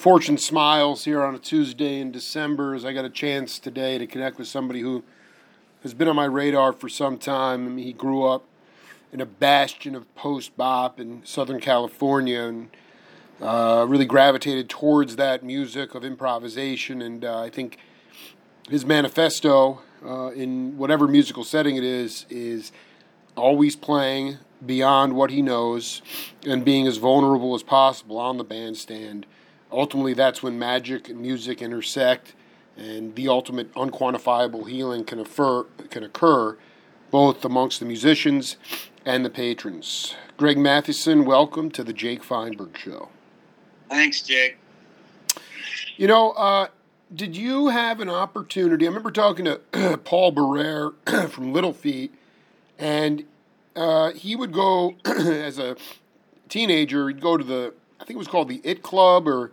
Fortune smiles here on a Tuesday in December as I got a chance today to connect with somebody who has been on my radar for some time. I mean, he grew up in a bastion of post bop in Southern California and uh, really gravitated towards that music of improvisation. And uh, I think his manifesto, uh, in whatever musical setting it is, is always playing beyond what he knows and being as vulnerable as possible on the bandstand ultimately that's when magic and music intersect and the ultimate unquantifiable healing can, occur, can occur both amongst the musicians and the patrons. Greg Mathieson, welcome to the Jake Feinberg Show. Thanks, Jake. You know, uh, did you have an opportunity? I remember talking to Paul Barrere from Little Feat, and uh, he would go as a teenager. He'd go to the, I think it was called the It Club or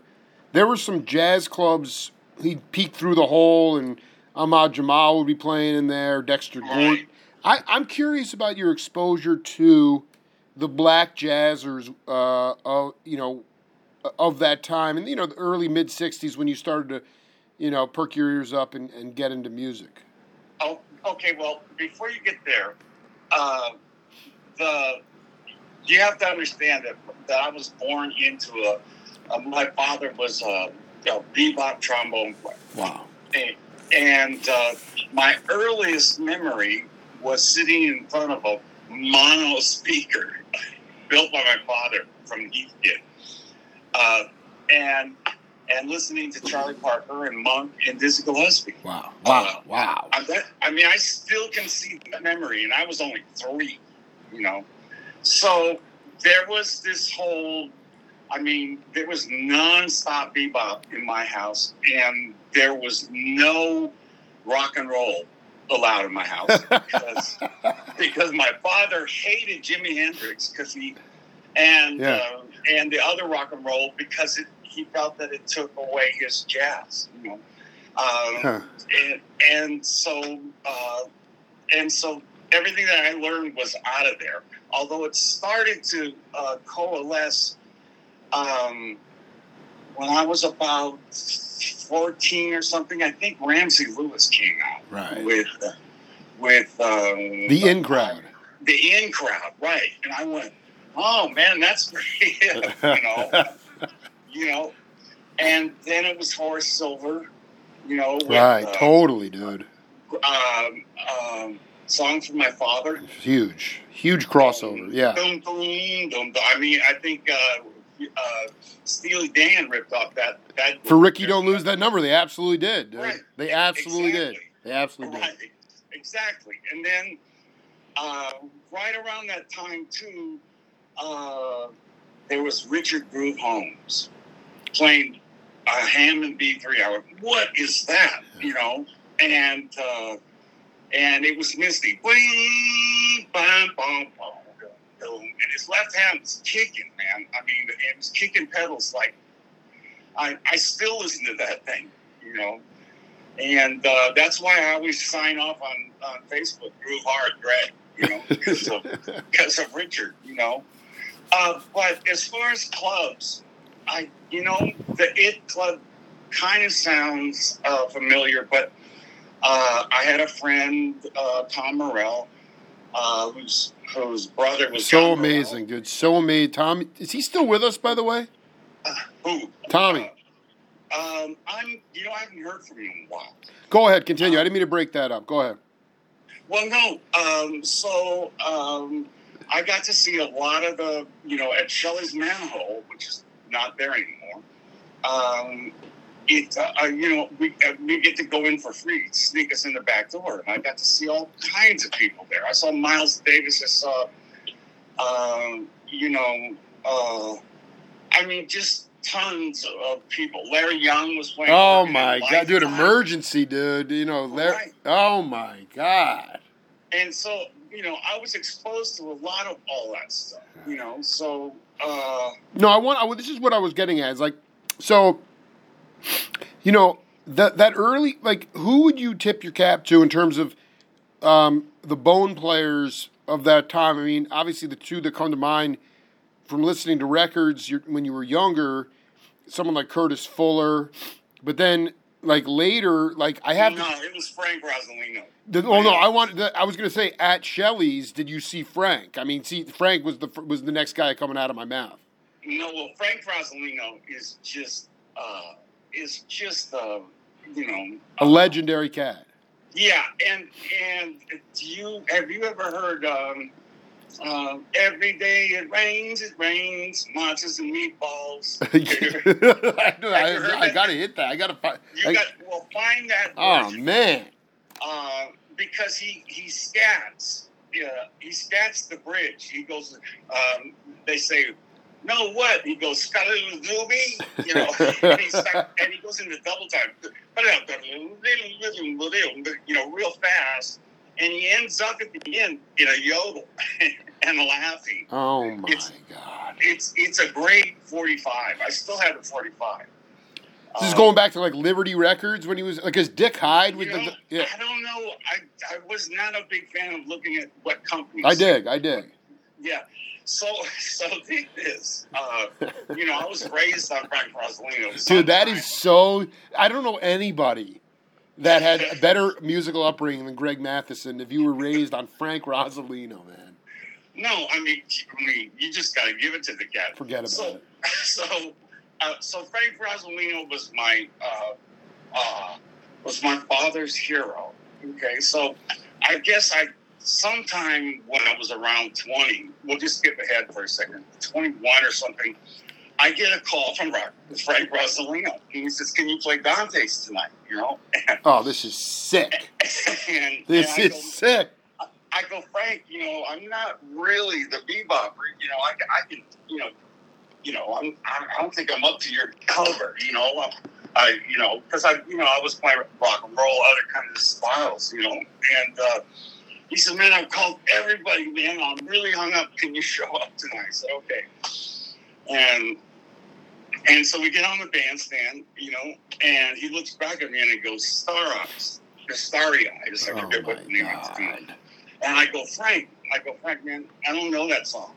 there were some jazz clubs. He'd peek through the hole, and Ahmad Jamal would be playing in there. Dexter Gordon. I, I'm curious about your exposure to the black jazzers, uh, of, you know, of that time, and you know, the early mid '60s when you started to, you know, perk your ears up and, and get into music. Oh, okay. Well, before you get there, uh, the you have to understand that that I was born into a uh, my father was a, a bebop trombone player. Wow. And, and uh, my earliest memory was sitting in front of a mono speaker built by my father from Heathkit. Uh, and and listening to Charlie Parker and Monk and Dizzy Gillespie. Wow! Wow! Uh, wow! I, that, I mean, I still can see that memory, and I was only three, you know. So there was this whole I mean, there was nonstop bebop in my house, and there was no rock and roll allowed in my house because because my father hated Jimi Hendrix because he and yeah. uh, and the other rock and roll because it, he felt that it took away his jazz, you know. Um, huh. and, and so uh, and so everything that I learned was out of there. Although it started to uh, coalesce um, when I was about 14 or something, I think Ramsey Lewis came out right. with uh, with um, the in crowd. The in crowd, right? And I went, "Oh man, that's great!" you know, you know. And then it was Horace Silver, you know. With, right, uh, totally, dude. Um, um, song from my father. Huge, huge crossover. Yeah. Dum, dum, dum, I mean, I think uh, uh, Steely Dan ripped off that. that For Ricky, don't lose that number. They absolutely did. Right. They absolutely exactly. did. They absolutely right. did. Exactly. And then uh, right around that time too, uh, there was Richard Groove Holmes playing a Hammond B3. I went, what is that? You know, and uh, and it was Misty. Bing, bam, bam, bam and his left hand was kicking, man. I mean, it was kicking pedals like I, I still listen to that thing, you know. And uh, that's why I always sign off on, on Facebook, Groove Hard Greg, you know, because of, because of Richard, you know. Uh, but as far as clubs, I, you know, the It Club kind of sounds uh, familiar, but uh, I had a friend, uh, Tom Morell, uh, whose whose brother was so amazing, dude. So amazing. Tommy, is he still with us? By the way, uh, who? Tommy. Uh, um, I'm. You know, I haven't heard from him in a while. Go ahead, continue. I didn't mean to break that up. Go ahead. Well, no. Um, so um, I got to see a lot of the, you know, at Shelly's Manne-Hole, which is not there anymore. Um, it, uh, you know, we, uh, we get to go in for free, sneak us in the back door. And I got to see all kinds of people there. I saw Miles Davis. I saw, uh, you know, uh, I mean, just tons of people. Larry Young was playing. Oh my god, dude! Emergency, dude. You know, Larry. Right. Oh my god. And so, you know, I was exposed to a lot of all that stuff. You know, so. Uh, no, I want. I, this is what I was getting at. It's like, so you know that that early like who would you tip your cap to in terms of um, the bone players of that time? I mean, obviously the two that come to mind from listening to records when you were younger someone like Curtis Fuller, but then like later, like I have. No, it was Frank Rosolino. The, oh no, I want. I was gonna say at Shelly's. Did you see Frank? I mean, see, Frank was the was the next guy coming out of my mouth. No, well, Frank Rosolino is just uh, is just uh, you know a legendary cat. Yeah, and and do you have you ever heard? Um, uh, every day it rains, it rains, monsters and meatballs. I, I, I, gotta hit that. I gotta find. You got well, find that. Oh man! Uh, because he he stats. Yeah, he stats the bridge. He goes. Um, they say, "No, what?" He goes, "Scalooby," you know, and, he start, and he goes into double time, you know, real fast, and he ends up at the end in a yodel and laughing. Oh my it's, god! It's it's a great forty-five. I still have the forty-five. This is um, going back to like Liberty Records when he was like his Dick Hyde with know, the, yeah. I don't know. I I was not a big fan of looking at what companies. I dig. I dig. Yeah. So so think this. Uh, you know, I was raised on Frank Rosolino. Dude, that is so. I don't know anybody that had a better musical upbringing than Greg Mathieson if you were raised on Frank Rosolino, man. No, I mean, I mean, you just got to give it to the cat. Forget about so, it. So uh, so Frank Rosolino was my uh, uh, was my father's hero. Okay, so I guess I sometime when I was around twenty, we'll just skip ahead for a second, twenty one or something. I get a call from Frank Rosolino. He says, "Can you play Dante's tonight?" You know. oh, this is sick. and, this and is go, sick. I go, Frank. You know, I'm not really the bebopper. You know, I, I can, you know, you know, I'm, I don't think I'm up to your caliber, you know. I, you know, because I, you know, I was playing rock and roll, other kinds of styles, you know. And uh, he said, "Man, I've called everybody, man. I'm really hung up. Can you show up tonight?" I said, "Okay." And and so we get on the bandstand, you know, and he looks back at me and he goes, "Star eyes, starry eyes." I forget oh what the name is. And I go, Frank, I go, Frank, man, I don't know that song.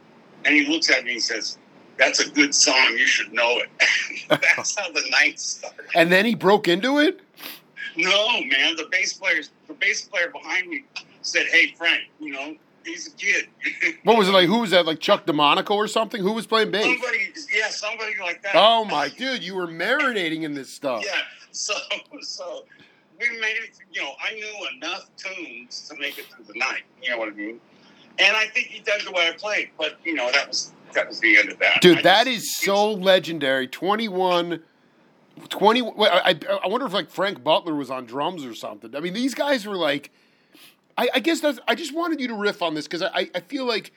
And he looks at me and says, that's a good song. You should know it. That's how the night started. And then he broke into it. No, man. The bass player, the bass player behind me said, "Hey, Frank, you know, he's a kid." what was it like? Who was that? Like Chuck Domanico or something? Who was playing bass? Somebody, yeah, somebody like that. Oh my dude, you were marinating in this stuff. Yeah. So, so we made it. You know, I knew enough tunes to make it through the night. You know what I mean? And I think he dug the way I played, but you know that was that was the end of that. Dude, I that just, is so legendary. 21, 20. I, I wonder if like Frank Butler was on drums or something. I mean, these guys were like. I, I guess that's. I just wanted you to riff on this because I, I feel like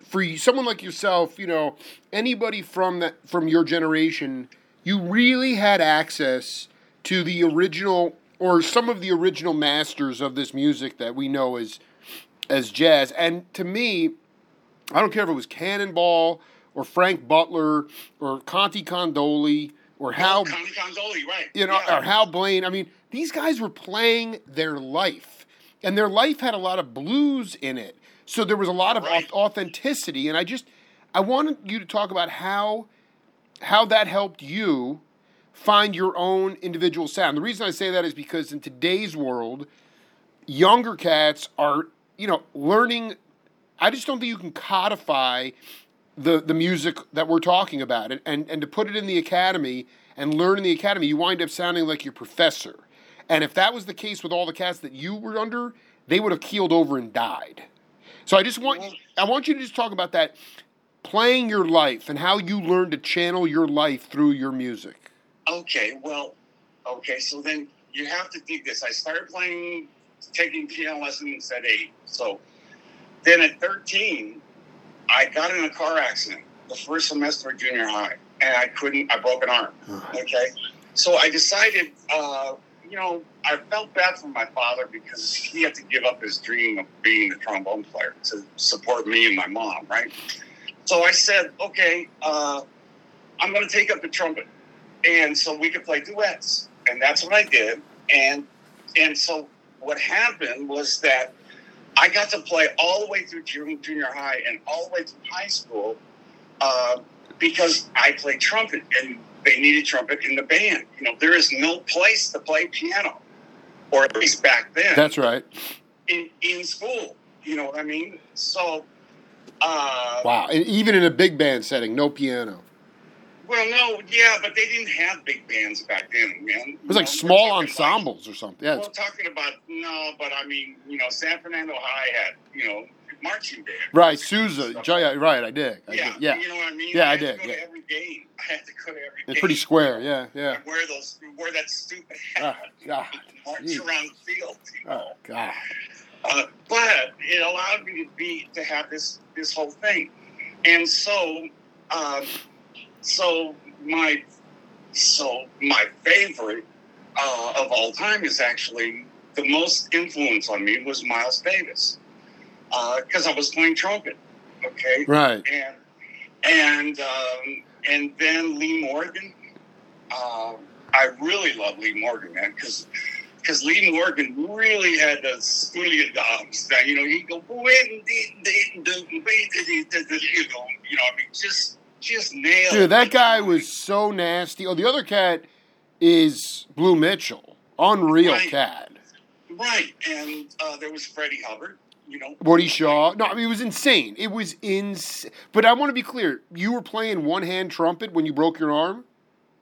for you, someone like yourself, you know, anybody from that from your generation, you really had access to the original or some of the original masters of this music that we know as as jazz. And to me, I don't care if it was Cannonball or Frank Butler or Conte Condoli or Hal, Conte Condoli, right? you know, Yeah. or Hal Blaine. I mean, these guys were playing their life, and their life had a lot of blues in it. So there was a lot of Right. authenticity, and I just I wanted you to talk about how how that helped you find your own individual sound. The reason I say that is because in today's world, younger cats are you know learning. I just don't think you can codify the the music that we're talking about and, and and to put it in the academy and learn in the academy you wind up sounding like your professor and if that was the case with all the cats that you were under they would have keeled over and died so i just want i want you to just talk about that playing your life and how you learned to channel your life through your music Okay, well, okay, so then you have to think this. I started playing, taking piano lessons at eight. So then at 13, I got in a car accident the first semester of junior high, and I couldn't, I broke an arm. Okay. So I decided, uh, you know, I felt bad for my father because he had to give up his dream of being a trombone player to support me and my mom, right? So I said, okay, uh, I'm going to take up the trumpet. And so we could play duets. And that's what i did. And and so what happened was that i got to play all the way through junior, high and all the way through high school uh, because i played trumpet. And they needed trumpet in the band. You know, there is no place to play piano, or at least back then. That's right. in in school. You know what I mean? So, uh, Wow. And even in a big band setting, no piano. well, no, yeah, but they didn't have big bands back then, man. It was like small ensembles or something. Yeah. Well, talking about no, but I mean, you know, San Fernando High had you know marching band. Right, Sousa. Jaya, right, I did. I Yeah, did. Yeah. you know what I mean. Yeah, I to did, yeah. every game. I had to go to every. It's game. pretty square. Yeah, yeah. And wear those, wear that stupid Oh, hat, God. march Jeez. around the field. You know? Oh, God. Uh, but it allowed me to be to have this this whole thing, and so um, so my so my favorite uh, of all time is actually the most influence on me was Miles Davis because I was playing trumpet, okay, Right. and and um, and then Lee Morgan. Um, I really love Lee Morgan, man, because because Lee Morgan really had the schoolie dogs. That you know, he go "When did they do- you know, you know, I mean, just just nailed. Dude, that guy was so nasty. Oh, the other cat is Blue Mitchell. Unreal Right. cat. right, and uh, there was Freddie Hubbard. You know, Woody Shaw. No, I mean, it was insane. It was insane. But I want to be clear. You were playing one hand trumpet when you broke your arm?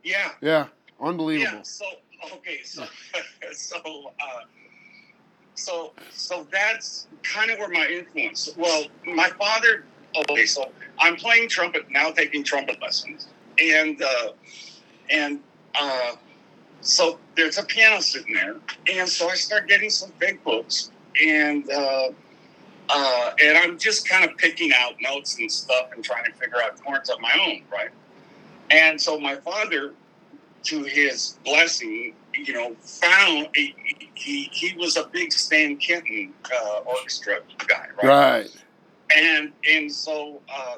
Yeah, Yeah. Unbelievable. Yeah. So okay. So so uh, so so that's kind of where my influence. Well, my father. Okay, so I'm playing trumpet now, taking trumpet lessons, and uh, and uh, so there's a piano sitting there, and so I start getting some big books, and uh, uh, and I'm just kind of picking out notes and stuff and trying to figure out chords on my own, right? And so my father to his blessing, you know, found he, he, he was a big Stan Kenton uh, orchestra guy, right? Right. And and so uh,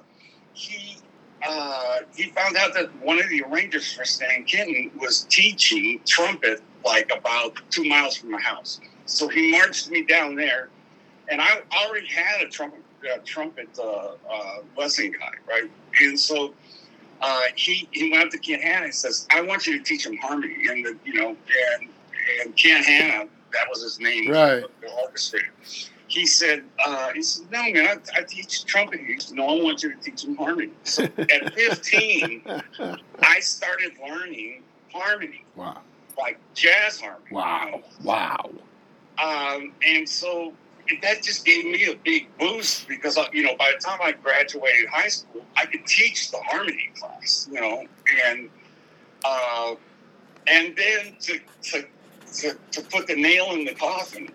he uh, he found out that one of the arrangers for Stan Kenton was teaching trumpet like about two miles from my house. So he marched me down there, and I already had a trumpet uh, trumpet uh, uh, lesson guy, right? And so uh, he he went up to Ken Hanna and says, "I want you to teach him harmony." And the, you know, and and Ken Hanna, that was his name, Right. the orchestrator. He said, uh, "He said, no, man, I, I teach trumpet." He said, "No, I want you to teach him harmony." So at 15, I started learning harmony, wow. like jazz harmony. you Wow. know. Wow. Um, and so that just gave me a big boost because, uh, you know, by the time I graduated high school, I could teach the harmony class, you know, and uh, and then to, to, to, to put the nail in the coffin,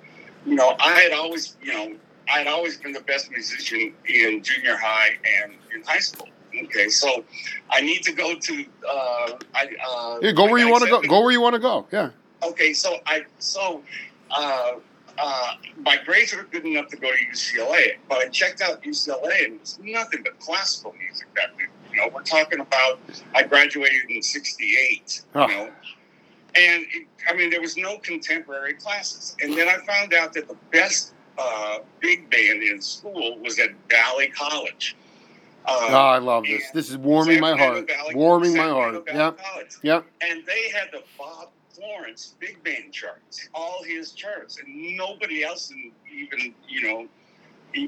you know, I had always, you know, I had always been the best musician in junior high and in high school. Okay, so I need to go to. Uh, I, uh, Yeah, go where I you want to go. Go where you want to go. Yeah. Okay, so I so uh, uh, my grades were good enough to go to UCLA, but I checked out UCLA and it was nothing but classical music back then. You know, we're talking about I graduated in '68. Oh. You know, and it, I mean there was no contemporary classes. And then I found out that the best uh, big band in school was at Valley College. Uh, Oh, I love this. This is warming my heart. Valley- Warming my San Fernando heart. Valley Yep. College Yep. and they had the Bob Florence big band charts, all his charts, and nobody else in- even you know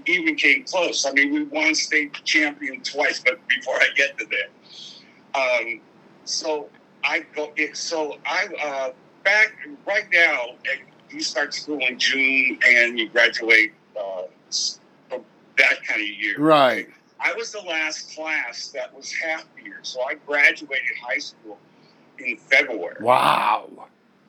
even came close. I mean, we won state champion twice, but before I get to that, um, so I go. it- So I uh, back right now. You start school in June and you graduate uh, that kind of year. Right. I was the last class that was half year, so I graduated high school in February, Wow.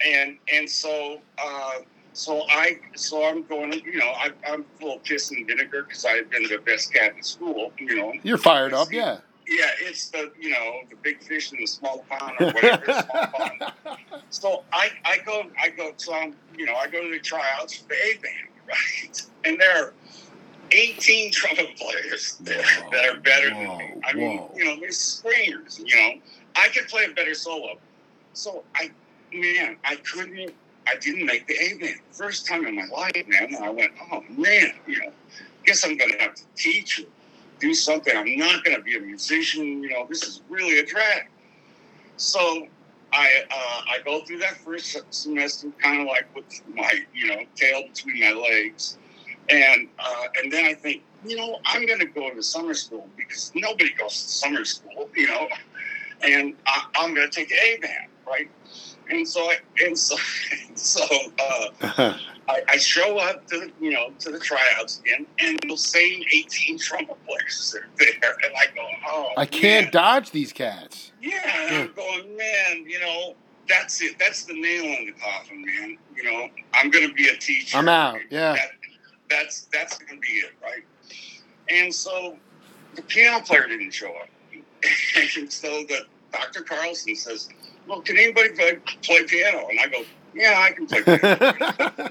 and and so uh, so I so I'm going, you know, I, I'm full of piss and vinegar because I've been the best cat in school, you know. You're fired up. Yeah. Yeah, it's the you know the big fish in the small pond or whatever. small pond. So I, I go I go so I'm you know I go to the tryouts for the A band right, and there are 18 trumpet players that, Whoa, that are better than me. whoa, I mean whoa. you know they're screamers. You know I could play a better solo. So I man I couldn't I didn't make the A band first time in my life man. And I went oh man you know guess I'm gonna have to teach or do something. I'm not gonna be a musician. You know this is really a drag. so I uh, I go through that first semester kind of like with my you know tail between my legs, and uh, and then I think you know I'm going to go to summer school because nobody goes to summer school, you know, and I, I'm going to take the A band, right? And so I, and so so uh, I, I show up to you know to the tryouts again, and the same 18 trumpet players are there, and I go, oh, I can't man. dodge these cats. Yeah, and I'm going, man, you know, that's it. That's the nail in the coffin, man. You know, I'm going to be a teacher. I'm out. Yeah. That, that's that's going to be it, right? And so the piano player didn't show up, and so the Dr. Carlson says, "Well, can anybody play, piano?" And I go, "Yeah, I can play piano."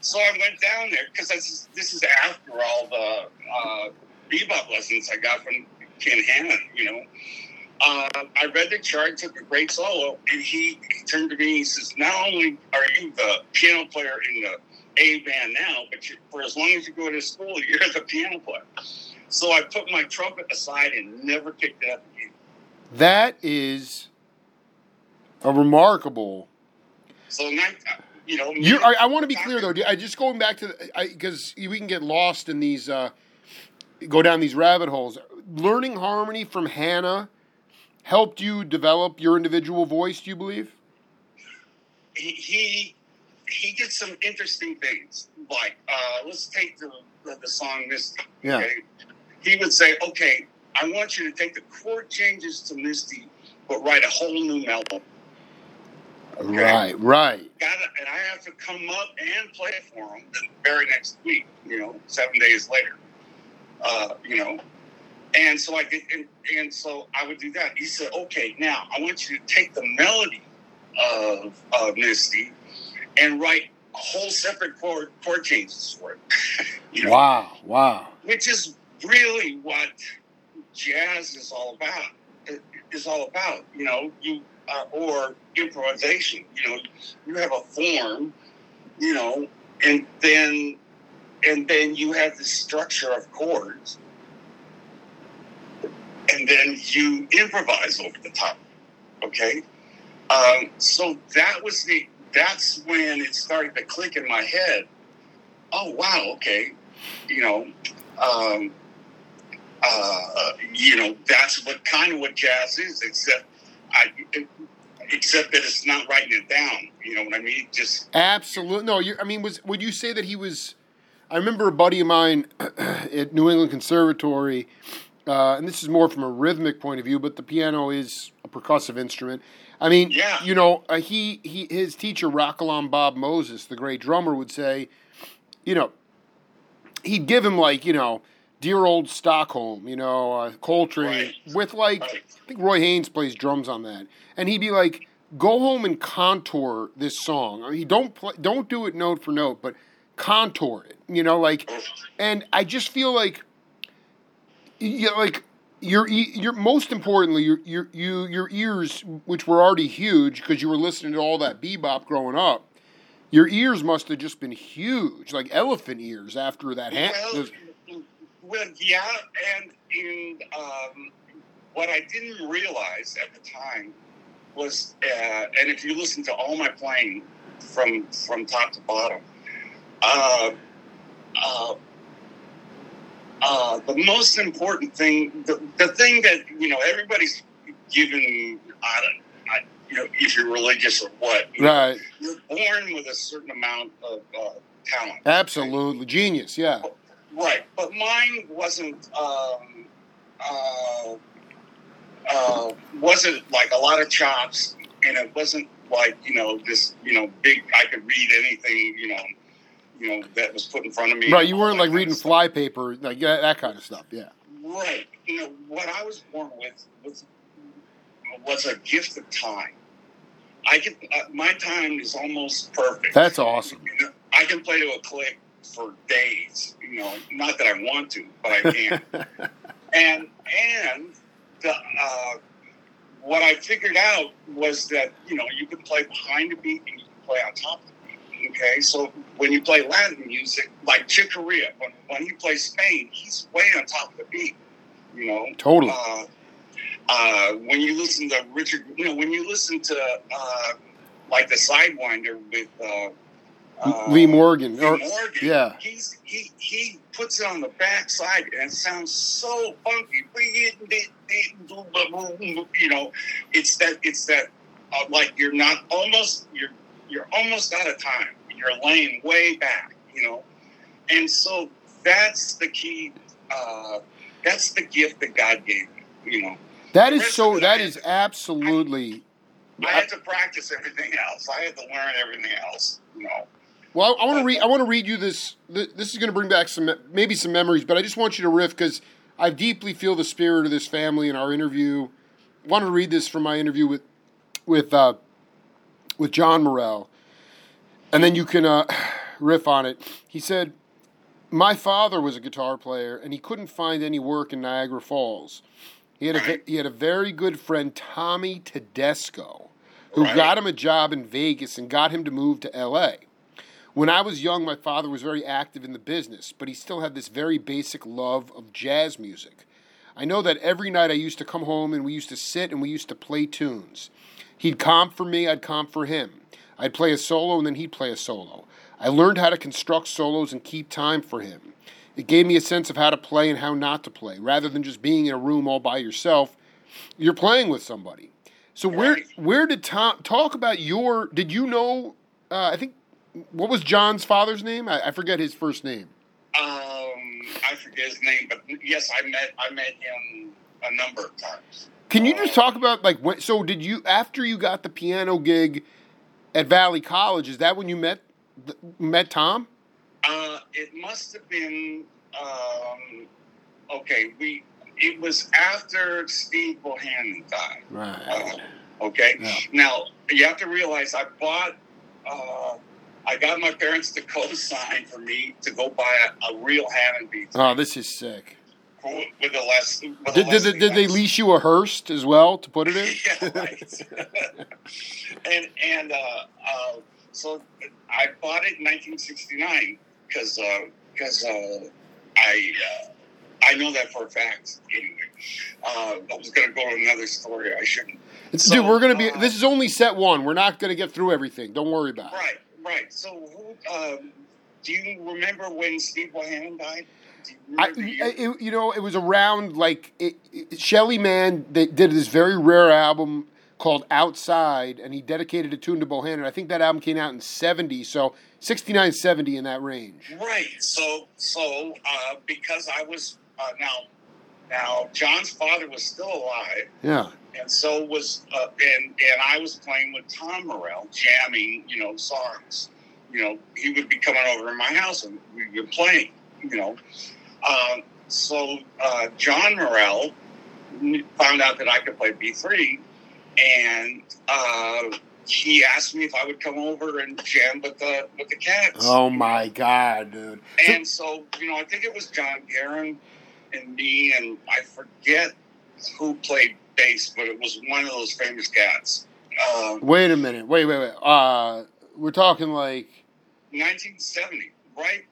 so I went down there because this, this is after all the uh, bebop lessons I got from Ken Hanna, you know. Uh, I read the chart, took a great solo, and he, he turned to me and he says, Not only are you the piano player in the A band now, but you, for as long as you go to school, you're the piano player. So I put my trumpet aside and never picked it up again. That is a remarkable. So, you know, You, I, I want to be clear though. I just going back to because we can get lost in these, uh, go down these rabbit holes. Learning harmony from Hanna helped you develop your individual voice. Do you believe? he he, he did some interesting things. Like, uh, let's take the, the, the song Misty. Yeah. Okay? He would say, okay, I want you to take the chord changes to Misty, but write a whole new melody. Okay? Right. Right. Got it, and I have to come up and play for him the very next week. You know, seven days later. Uh, you know, and so I did, and, and so I would do that. He said, "Okay, now I want you to take the melody of of Misty and write a whole separate chord chord changes for it." you know, Wow. Wow. which is really what jazz is all about. is all about, you know, you uh, or improvisation. You know, you have a form, you know, and then and then you have the structure of chords, and then you improvise over the top. Okay, um, so that was the that's when it started to click in my head. Oh wow, okay, you know. Um, uh, you know, that's what kind of what jazz is, except I, except that it's not writing it down. You know what I mean? Just Absolutely. No, you I mean, was would you say that he was? I remember a buddy of mine at New England Conservatory, uh, and this is more from a rhythmic point of view, but the piano is a percussive instrument. I mean, Yeah. you know, uh, he he his teacher Rakalam Bob Moses, the great drummer, would say, you know, he'd give him like you know, dear old Stockholm, you know, uh, Coltrane Right. with like Right. I think Roy Haynes plays drums on that, and he'd be like, "Go home and contour this song. I mean, don't play, don't do it note for note, but contour it. You know, like." And I just feel like, you know, like your your most importantly your your you your ears, which were already huge because you were listening to all that bebop growing up. Your ears must have just been huge, like elephant ears after that. Ha- well, well, yeah, and in um, what I didn't realize at the time was, uh, and if you listen to all my playing from from top to bottom, uh, uh, uh, the most important thing, the, the thing that you know everybody's given, I don't, I, you know, if you're religious or what, you know, right, you're born with a certain amount of uh, talent. absolutely genius. Yeah, Right, but mine wasn't um, uh, uh, wasn't like a lot of chops, and it wasn't like you know this you know big. I could read anything you know you know that was put in front of me. right. You weren't like reading of stuff. fly paper, like that, that kind of stuff. Yeah. Right, you know what I was born with was was a gift of time. I can uh, my time is almost perfect. That's awesome. You know, I can play to a click for days. You know, not that I want to, but I can. and and the, uh, what I figured out was that you know you can play behind a beat and you can play on top of the beat. Okay, so when you play Latin music, like Chick Corea, when, when he plays Spain, he's way on top of the beat. You know, Totally. uh, uh, when you listen to Richard, you know, when you listen to uh, like the Sidewinder with uh, Lee Morgan. Lee or- Morgan, yeah. he's he he puts it on the backside and it sounds so funky. You know, it's that it's that uh, like you're not almost you're you're almost out of time. You're laying way back. You know, and so that's the key. Uh, that's the gift that God gave me. You know, That is so. that is That I- absolutely. I had to practice everything else. I had to learn everything else. You know. Well, I want to read. I want to read you this. This is going to bring back some, maybe some memories, but I just want you to riff because I deeply feel the spirit of this family in our interview. I want to read this from my interview with, with, uh, with John Morell, and then you can uh, riff on it. He said, "My father was a guitar player, and he couldn't find any work in Niagara Falls. He had a he had a very good friend, Tommy Tedesco, who Right. got him a job in Vegas and got him to move to L.A." When I was young, my father was very active in the business, but he still had this very basic love of jazz music. I know that every night I used to come home and we used to sit and we used to play tunes. He'd comp for me, I'd comp for him. I'd play a solo and then he'd play a solo. I learned how to construct solos and keep time for him. It gave me a sense of how to play and how not to play. Rather than just being in a room all by yourself, you're playing with somebody. So where where did Tom talk about your? Did you know? Uh, I think what was John's father's name? I, I forget his first name. Um, I forget his name, but yes, I met I met him a number of times. Can you just talk about like when? So did you after you got the piano gig at Valley College? Is that when you met met Tom? Uh, it must have been um, okay. We it was after Steve Bohannon died. Right. Okay. Yeah. Now you have to realize I bought. Uh, I got my parents to co-sign for me to go buy a, a real Hammond beat Oh, this is sick. with a less. With Did, less did, did they lease you a Hearst as well to put it in? yeah, right. and and uh, uh, so I bought it in 1969 because because uh, I uh, I know that for a fact. Anyway, uh, I was going to go to another story. I shouldn't. So, Dude, we're gonna be. uh, This is only set one. We're not gonna get through everything. Don't worry about it. Right, right. So, who, um, do you remember when Steve Bohannon died? You I, remember the year? it, you know, it was around like it, it, Shelly Manne. They did this very rare album called Outside, and he dedicated a tune to Bohannon. I think that album came out in '70, so 69, 70 in that range. Right. So, so uh, because I was uh, now, now John's father was still alive, Yeah. and so was, uh, and and I was playing with Tom Morell, jamming, you know, songs. You know, he would be coming over to my house, and we'd be playing. You know, um, so uh, John Morell found out that I could play B three, and uh, he asked me if I would come over and jam with the with the cats. Oh my God, dude. And so, you know, I think it was John Guerin and me, and I forget who played bass, but it was one of those famous cats. Um, Wait a minute. Wait, wait, wait. Uh, we're talking like 1970, right?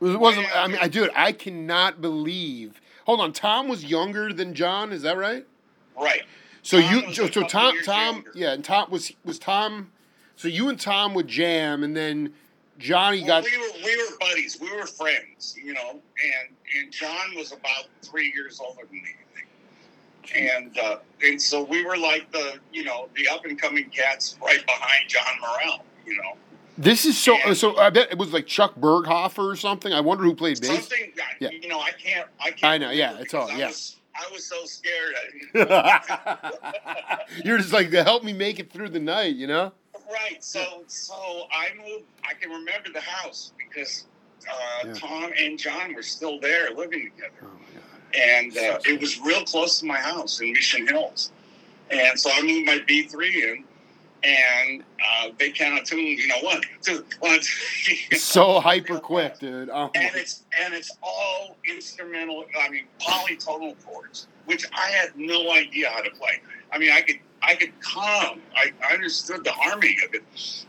it wasn't. I mean, I dude, I cannot believe. Hold on, Tom was younger than John. Is that right? Right. So Tom you, so, so Tom, Tom, younger. yeah, and Tom was was Tom. So you and Tom would jam, and then Johnny Well, got. we were we were buddies. We were friends, you know. And and John was about three years older than me, And uh, and so we were like the you know the up and coming cats right behind John Morell, you know. This is so. and- So I bet it was like Chuck Berghofer or something. I wonder who played bass. Something, Yeah. you know, I can't, I can't. I know, yeah, it's all- because yeah. I was, I was so scared. I, You're just like help me make it through the night, you know. Right. So, so I moved. I can remember the house because uh, Yeah. Tom and John were still there living together, Oh and uh, it was real close to my house in Mission Hills. And so I moved my B three in, and uh, they kind of tuned. You know, one, two, one, two. So hyper quick, dude. Oh and it's and it's all instrumental. I mean, polytonal chords, which I had no idea how to play. I mean, I could I could calm. I, I understood the harmony of it,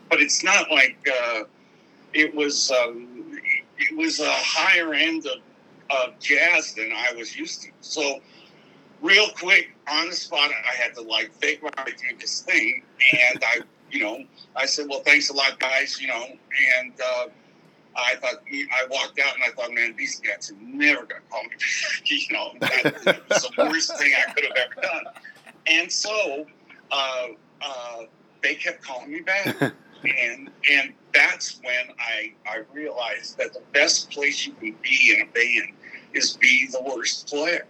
but it's not like uh, it was. Um, it was a higher end of, of jazz than I was used to. So real quick on the spot, I had to like fake my way through this thing, and I, you know, I said, "Well, thanks a lot, guys," you know, and uh, I thought I walked out and I thought, man, these guys are never gonna call me. you know, that was the worst thing I could have ever done. And so uh, uh, they kept calling me back, and and that's when I I realized that the best place you can be in a band is be the worst player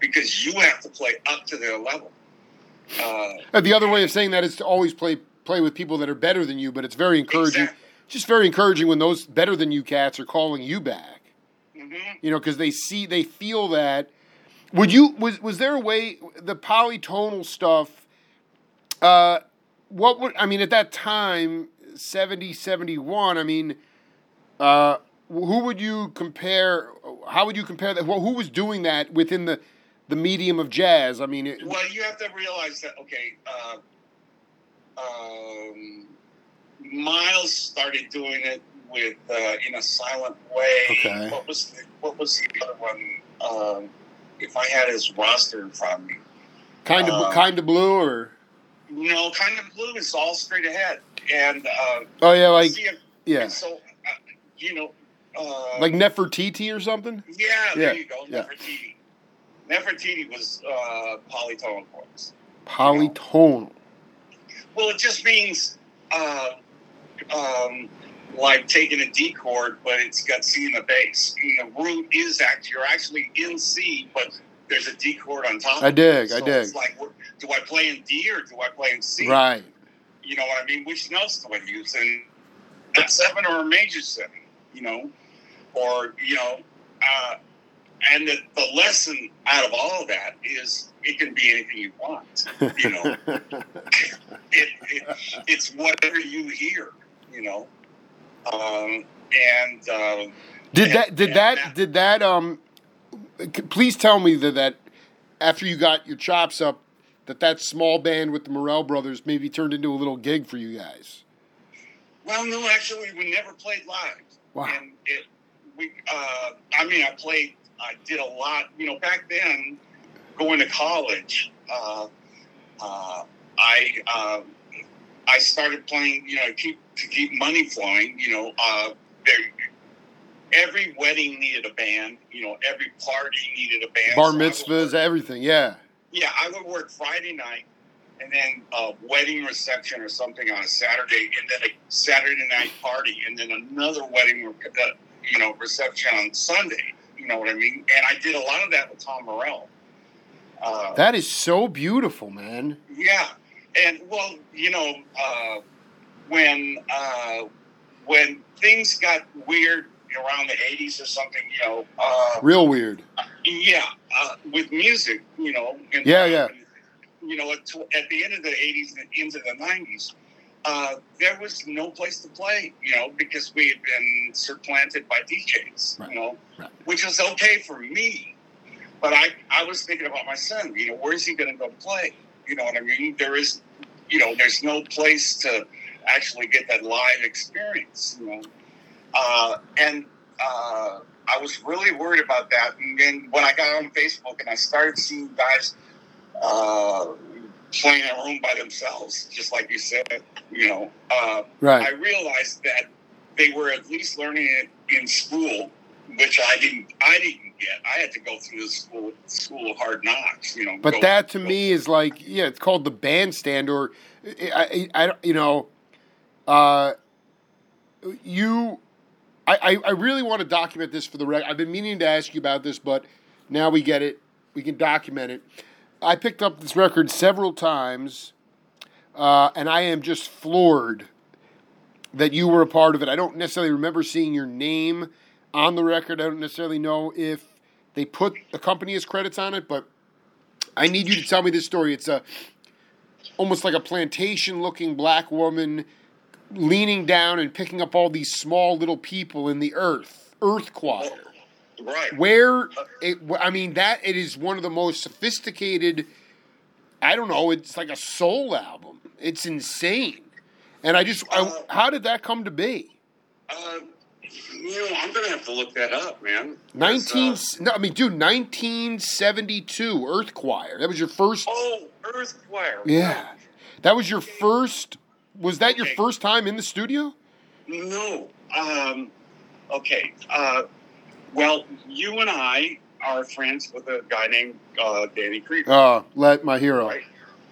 because you have to play up to their level. Uh, the other way of saying that is to always play play with people that are better than you, but it's very encouraging. Exactly. Just very encouraging when those better than you cats are calling you back. mhm. You know, because they see they feel that. Would you was was there a way the polytonal stuff? Uh, what would I mean at that time 70, 71, I mean, uh, who would you compare? How would you compare that? Well, who was doing that within the the medium of jazz? I mean, it, Well, you have to realize that. Okay, uh, um, Miles started doing it with uh, in a silent way. Okay. What was the, what was the other one? Um, if I had his roster in front of me, kind of uh, kind of blue or you know, kind of blue is all straight ahead, and uh, oh yeah, like if, yeah, so uh, you know, uh, like Nefertiti or something. yeah, there yeah, you go, yeah. Nefertiti. Nefertiti was uh, polytone chords. Polytonal. Well, it just means uh, um, like taking a D chord, but it's got C in the bass. And the root is actually you're actually in C, but there's a D chord on top. I of it. dig, I dig. It's like, what- do I play in D or do I play in C? Right. You know what I mean? Which notes do I use? And a seven or a major seven, you know, or you know, uh, and the, the lesson out of all of that is it can be anything you want. You know, it, it, it's whatever you hear, you know. Um, and um, Did that? Did that? Did that? Um, please tell me that that after you got your chops up, that that small band with the Morell brothers maybe turned into a little gig for you guys. well, no, actually, we never played live. Wow. And it, we, uh, I mean, I played, I did a lot, you know, back then, going to college, uh, uh, I, uh, I started playing, you know, keep to keep money flowing. You know, uh, there, every wedding needed a band. You know, every party needed a band. Bar mitzvahs, everything. Yeah. Yeah, I would work Friday night, and then a wedding reception or something on a Saturday, and then a Saturday night party, and then another wedding, uh, you know, reception on Sunday. You know what I mean? And I did a lot of that with Tom Morell. Uh, That is so beautiful, man. yeah, and well, you know, uh, when uh, when things got weird around the '80s or something, you know, uh, Real weird. Yeah, uh, with music, you know, and, Yeah, yeah. you know, at, at the end of the '80s and into the '90s, uh, there was no place to play, you know, because we had been supplanted by DJs, Right, you know, right. which was okay for me, but I I was thinking about my son, you know, where's he going to go play? You know what I mean? There is, you know, there's no place to actually get that live experience, you know, uh, and uh, I was really worried about that. And then when I got on Facebook and I started seeing guys uh, playing at home by themselves, just like you said, you know, uh, I realized that they were at least learning it in school, which I didn't. I didn't get. I had to go through the school school of hard knocks, you know. But go- that to go- me is like, yeah, it's called the bandstand, or I, I, I you know, uh, you, I, I, I really want to document this for the record. I've been meaning to ask you about this, but now we get it. We can document it. I picked up this record several times, uh, and I am just floored that you were a part of it. I don't necessarily remember seeing your name on the record. I don't necessarily know if they put the company as credits on it, but I need you to tell me this story. It's a almost like a plantation looking black woman leaning down and picking up all these small little people in the earth, earth choir. right. Where it, I mean that it is one of the most sophisticated. I don't know. It's like a soul album. It's insane, and I just, I, Uh, how did that come to be? Uh, You know, I'm gonna have to look that up, man. Nineteen. Uh, no, I mean, dude, nineteen seventy-two. Earthquire. That was your first. oh, Earthquire. Yeah, that was your first. Was that your first time in the studio? No. Um, okay. Uh, well, you and I are friends with a guy named uh, Danny Krieger. Uh, let my hero. Right.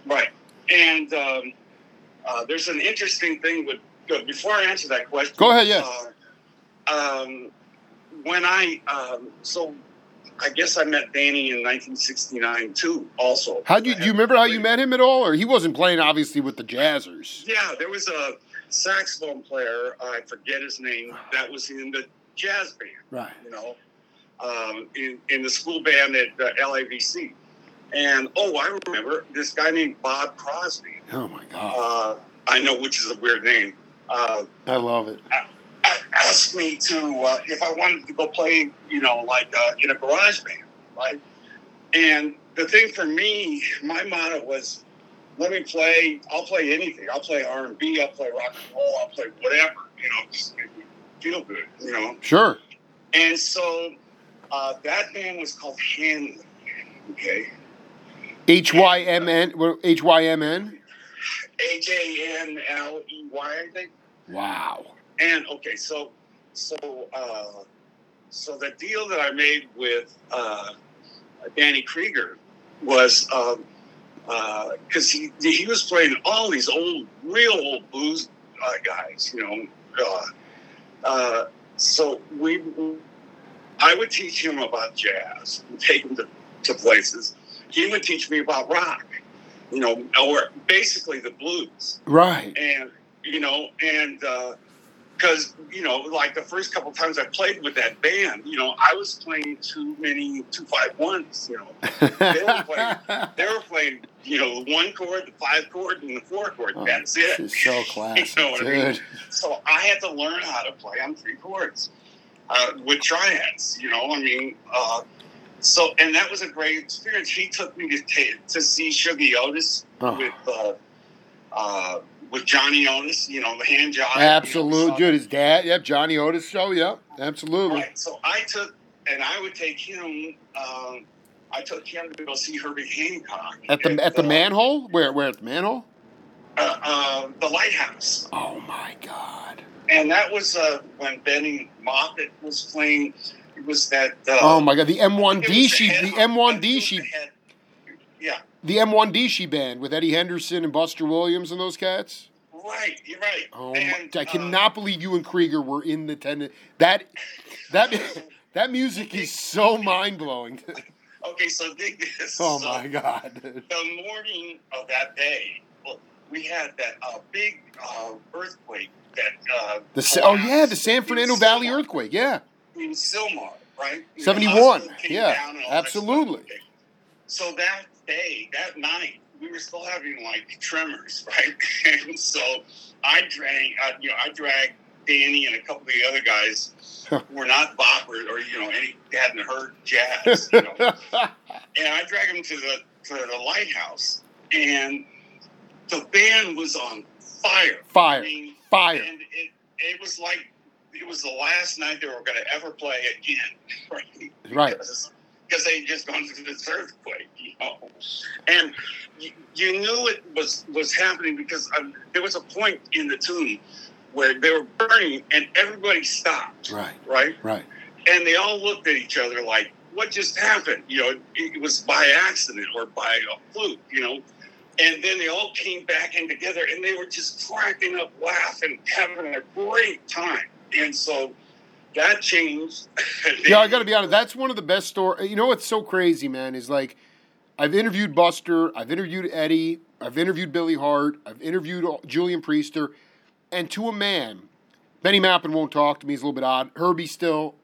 Right. And um, uh, there's an interesting thing with. Before I answer that question, Go ahead, yeah. Uh, um, when I um, so, I guess I met Danny in 1969 too. Also, How do you, do you remember how you met him at all? Or he wasn't playing obviously with the Jazzers. Yeah, there was a saxophone player. I forget his name. That was in the jazz band. Right. you know, um, in, in the school band at uh, LAVC. And oh, I remember this guy named Bob Crosby. Oh my God, Uh, I know which is a weird name. Uh, I love it. a- asked me to uh, if I wanted to go play, you know, like uh, in a garage band, right? And the thing for me, my motto was, let me play. I'll play anything. I'll play R and B. I'll play rock and roll. I'll play whatever. You know, just make me feel good. You know. Sure. And so uh, that band was called Hanley. Okay. H Y M N. H Y M N. H A N L E Y, I think. Wow. And okay, so so uh, so the deal that I made with uh, Danny Krieger was because he he was playing all these old, real old blues uh, guys, you know. Uh, uh, so we, I would teach him about jazz and take him to, to places. He would teach me about rock, you know, or basically the blues Right. and you know, and because you know, like the first couple times I played with that band, you know, I was playing too many two five ones. You know, they were playing, they were playing, you know, the one chord, the five chord, and the four chord. Oh, That's it. so classic, You know what I mean? So I had to learn how to play on three chords uh, with triads. You know, I mean, uh, so and that was a great experience. He took me to ta- to see Shuggie Otis Oh. with uh, uh, with Johnny Otis. You know, the hand job. Absolutely, you know, dude. His dad. Yep. Johnny Otis show. Yep. Absolutely. Right. So I took and I would take him. Um, I took him to go see Herbie Hancock At the at the uh, Manne-Hole. Where where at the Manne-Hole? uh, uh, the lighthouse. Oh my God. and that was uh, when Bennie Maupin was playing. It was that. Uh, Oh my God. The M1D was she the I M1D think it was she the Yeah, the Mwandishi band with Eddie Henderson and Buster Williams and those cats. right. You're right. Oh my, and, I uh, cannot believe you and Krieger were in the ten. That that that music is so mind blowing. okay, so dig this. oh So my God. The morning of that day, well, we had that uh, big uh, earthquake. That uh, The oh yeah, the San Fernando Valley Sylmar. earthquake. Yeah. in Sylmar, right? 71, yeah, down and all that absolutely. So that day, that night, we were still having like tremors, right? and so I drank, uh, you know, I dragged Danny and a couple of the other guys who were not boppers or you know any hadn't heard jazz, you know, and I dragged them to the to the lighthouse, and the band was on fire. I Fire. mean, Fire. and it, it was like it was the last night they were going to ever play again, right? Right. Because they had just gone through this earthquake, you know, and you, you knew it was was happening because um, there was a point in the tune where they were burning and everybody stopped, Right. right? Right. And they all looked at each other like, "What just happened?" You know, it, it was by accident or by a fluke, you know. And then they all came back in together, and they were just cracking up, laughing, having a great time. And so that changed. Yeah, I got to be honest. That's one of the best stories. You know what's so crazy, man? Is like I've interviewed Buster, I've interviewed Eddie, I've interviewed Billy Hart, I've interviewed Julian Priester, and to a man, Bennie Maupin won't talk to me. He's a little bit odd. Herbie still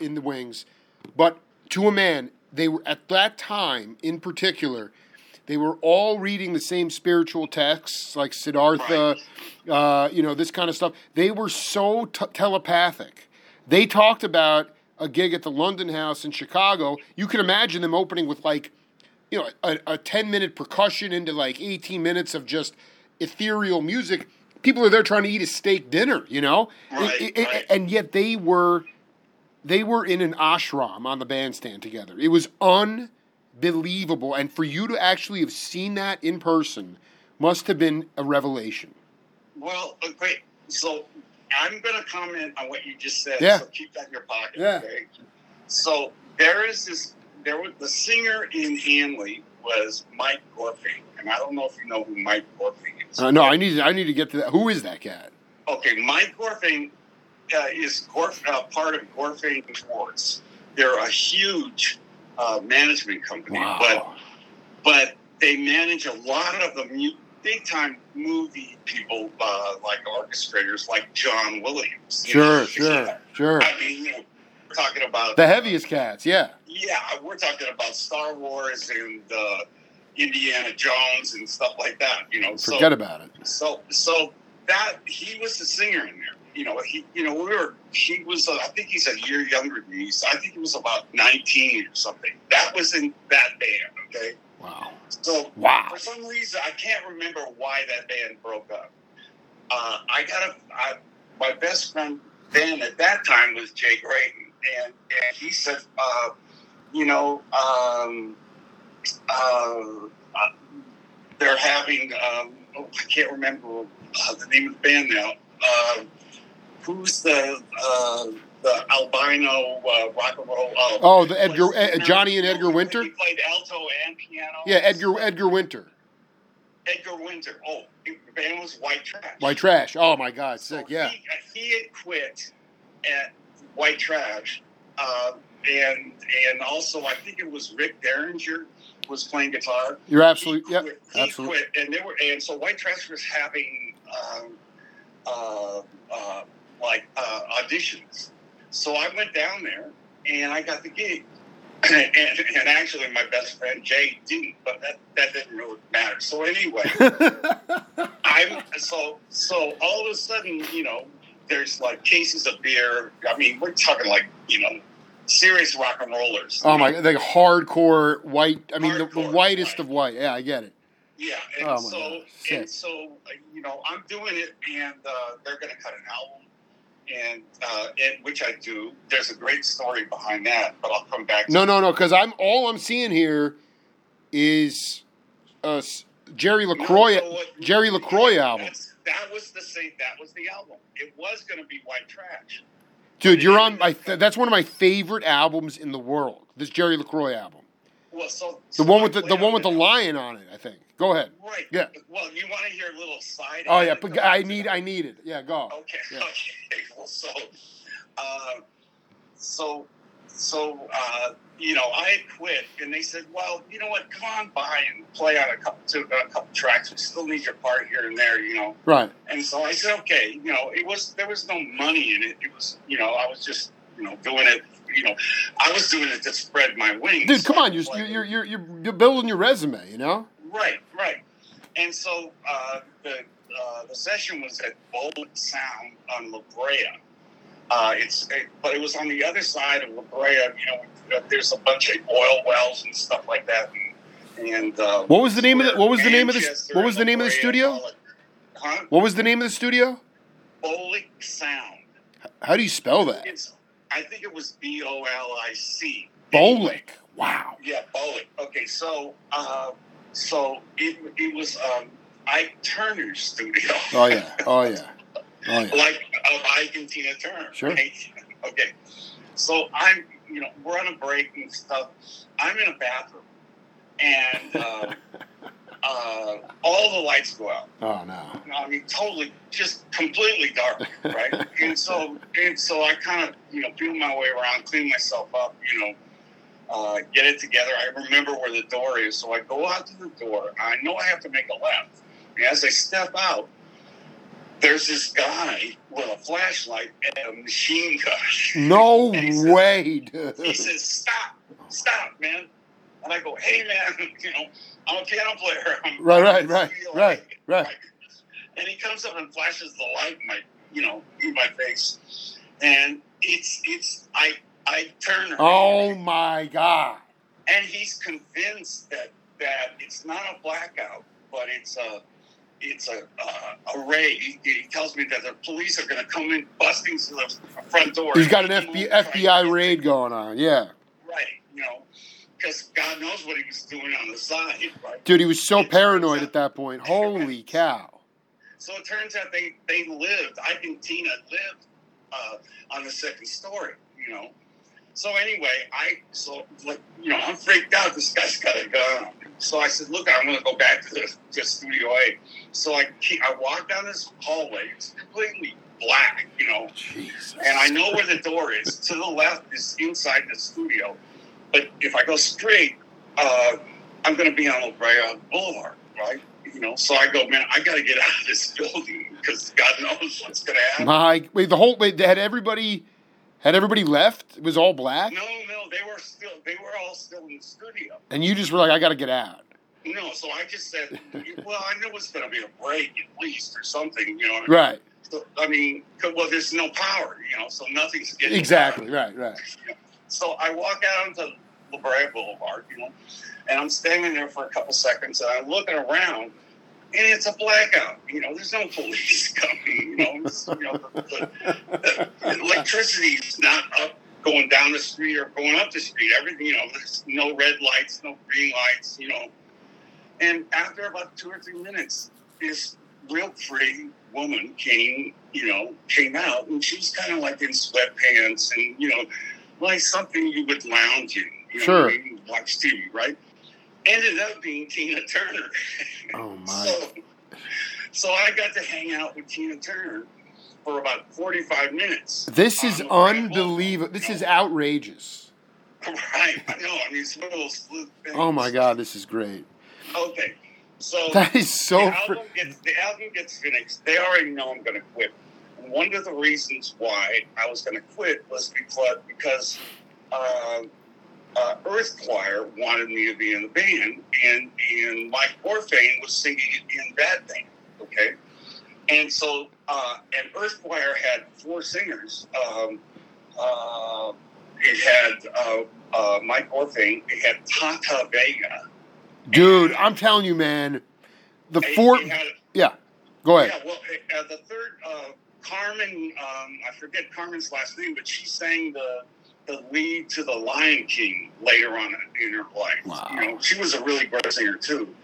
in the wings, but to a man, they were at that time in particular. They were all reading the same spiritual texts, like Siddhartha, uh, you know, this kind of stuff. They were so t- telepathic. They talked about a gig at the London House in Chicago. You can imagine them opening with like, you know, a, a 10 minute percussion into like 18 minutes of just ethereal music. people are there trying to eat a steak dinner, you know, Right, It- it- right. and yet they were they were in an ashram on the bandstand together. It was unbelievable, and for you to actually have seen that in person must have been a revelation. Well, uh, great. So I'm going to comment on what you just said. Yeah. So keep that in your pocket. Yeah. Okay. So there is this. There was the singer in Hanley was Mike Gorfaine, and I don't know if you know who Mike Gorfaine is. Uh, no, I need I need to get to that. Who is that cat? Okay, Mike Gorfaine uh, is Gorf, uh, part of Gorfing Sports. They're a huge uh, management company, but Wow. but they manage a lot of the mu- big time movie people, uh, like orchestrators, like John Williams. Sure, know? sure, sure. I mean, you know, we're talking about The heaviest cats, yeah. yeah, we're talking about Star Wars and uh, Indiana Jones and stuff like that. You know, so Forget about it. so so that he was the singer in there. You know, he you know we were he was uh, I think he's a year younger than me. So I think he was about nineteen or something. That was in that band. Okay, Wow. so Wow. for some reason I can't remember why that band broke up. Uh, I got a I, my best friend then at that time was Jay Graydon, and and he said, uh, you know. Um, uh, uh, they're having um, oh, I can't remember uh, the name of the band now. Uh, who's the uh, the albino uh, rock and roll? Uh, Oh, the Edgar- plays- uh, Johnny and Edgar Winter? He played alto and piano. Yeah, Edgar Edgar Winter. Edgar Winter. Oh, the band was White Trash. White trash. Oh my God, So sick. Yeah. He, he had quit at White Trash, uh, and and also I think it was Rick Derringer was playing guitar. You're absolutely. Quit, he absolutely. quit, and they were, and so White Trash was having um, uh, uh, like uh, auditions. So I went down there and I got the gig. and, and actually, my best friend Jay didn't, but that, that didn't really matter. So anyway, I'm so so all of a sudden, you know, there's like cases of beer. I mean, we're talking like you know, serious rock and rollers. oh my, like hardcore white. I mean, the, the whitest right. of white. Yeah, I get it. Yeah, and Oh, my so and so you know, I'm doing it, and uh, they're going to cut an album, and uh, and which I do. There's a great story behind that, but I'll come back. to No, no, no. Because I'm all I'm seeing here is uh, Jerry Lacroix. No, what- Jerry Lacroix album. That was the same. That was the album. It was going to be White Trash. Dude, you're on my. That's one of my favorite albums in the world. This Jerry Lacroix album. Well, so The one with the, the one with the lion on it. I think. Go ahead. Right. Yeah. Well, you want to hear a little side? Oh yeah, but I need? I need it. Yeah, go. Okay. Yeah. Okay. Well, so, uh, so, so, uh, you know, I had quit, and they said, "Well, you know what? Come on by and play on a couple, to, a couple tracks. We still need your part here and there, you know." Right. And so I said, "Okay." You know, it was there was no money in it. It was, you know, I was just, you know, doing it. You know, I was doing it to spread my wings. Dude, come on. I You're was like, you're you're you're, you're building your resume. You know. Right, right. And so uh, the uh, the session was at Bolic Sound on La Brea. Uh, it's it, but it was on the other side of La Brea. You know, there's a bunch of oil wells and stuff like that. And, and uh, What was the name of the What was the name of the What was the name of the studio? Huh? What was the name of the studio? Bolic Sound. How do you spell that? It's I think it was B O L I C. Bolick. Wow. Yeah, Bolick. Okay, so uh, so it it was um, Ike Turner's studio. Oh yeah. Oh yeah. Oh yeah. like of Ike and Tina Turner. Sure. Right? Okay. So I'm, you know, we're on a break and stuff. I'm in a bathroom, and uh, uh, all the lights go out. Oh no. I mean, totally, just completely dark, right? and so, and so I kind of, you know, feel my way around, clean myself up, you know, uh, get it together. I remember where the door is, so I go out to the door. I know I have to make a left. And as I step out, there's this guy with a flashlight and a machine gun. No says- way, dude. He says, "Stop, stop, man!" And I go, "Hey, man, you know, I'm a piano player. I'm, Right, right, I right, right, right. And he comes up and flashes the light in my, you know, in my face, and it's it's I I turn. Oh my god. and he's convinced that that it's not a blackout, but it's a it's a uh, a raid. He, he tells me that the police are going to come in busting through the front door. He's got an FBI, FBI raid going on. Yeah, Right, you know, because God knows what he was doing on the side, right? dude, he was so It paranoid out- at that point. Holy cow! So it turns out they they lived. I and Tina lived uh, on the second story, you know. So anyway, I so like you know I'm freaked out. This guy's got a gun. So I said, look, I'm going to go back to the to Studio A. So I keep, I walk down this hallway. It's completely black, you know. Jesus. and I know where the door is. To the left is inside the studio, but if I go straight, uh, I'm going to be on La Brea Boulevard, right? You know, so I go, man, I got to get out of this building because God knows what's going to happen. My wait, the whole wait had everybody had everybody left? It was all black, No, no, they were still, they were all still in the studio. and you just were like, I got to get out. No, so I just said, well, I knew it was going to be a break at least or something, you know. Right. So, I mean, well, there's no power, you know, so nothing's getting Exactly. Right. Right. So I walk out onto La Brea Boulevard, you know, and I'm standing there for a couple seconds, and I'm looking around, and it's a blackout. You know, there's no police coming. You know, you know, the, the, the electricity is not up going down the street or going up the street. Everything, you know, there's no red lights, no green lights. You know, and after about two or three minutes, this real pretty woman came, you know, came out, and she was kind of like in sweatpants and you know, like something you would lounge in. You know, Sure. watch TV, right? Ended up being Tina Turner. Oh my. So, so I got to hang out with Tina Turner for about 45 minutes. This is on La Brea unbelievable. This is outrageous. Right, I know. I mean, it's one of those fluke things. Oh my god, this is great. Okay, so That is so. the, Fr- album gets, the album gets finished. They already know I'm going to quit. One of the reasons why I was going to quit was because because uh, uh, Earthquire wanted me to be in the band, and and Mike Gorfaine was singing in that band. Okay, and so uh, and Earthquire had four singers. Um, uh, it had uh, uh, Mike Gorfaine. It had Tata Vega. Dude, I'm telling you, man. The four. had- Yeah. Go ahead. Yeah, well, uh, the third, uh, Carmen, um, I forget Carmen's last name, but she sang the the lead to the Lion King later on in her life. Wow. You know, she was a really great singer too,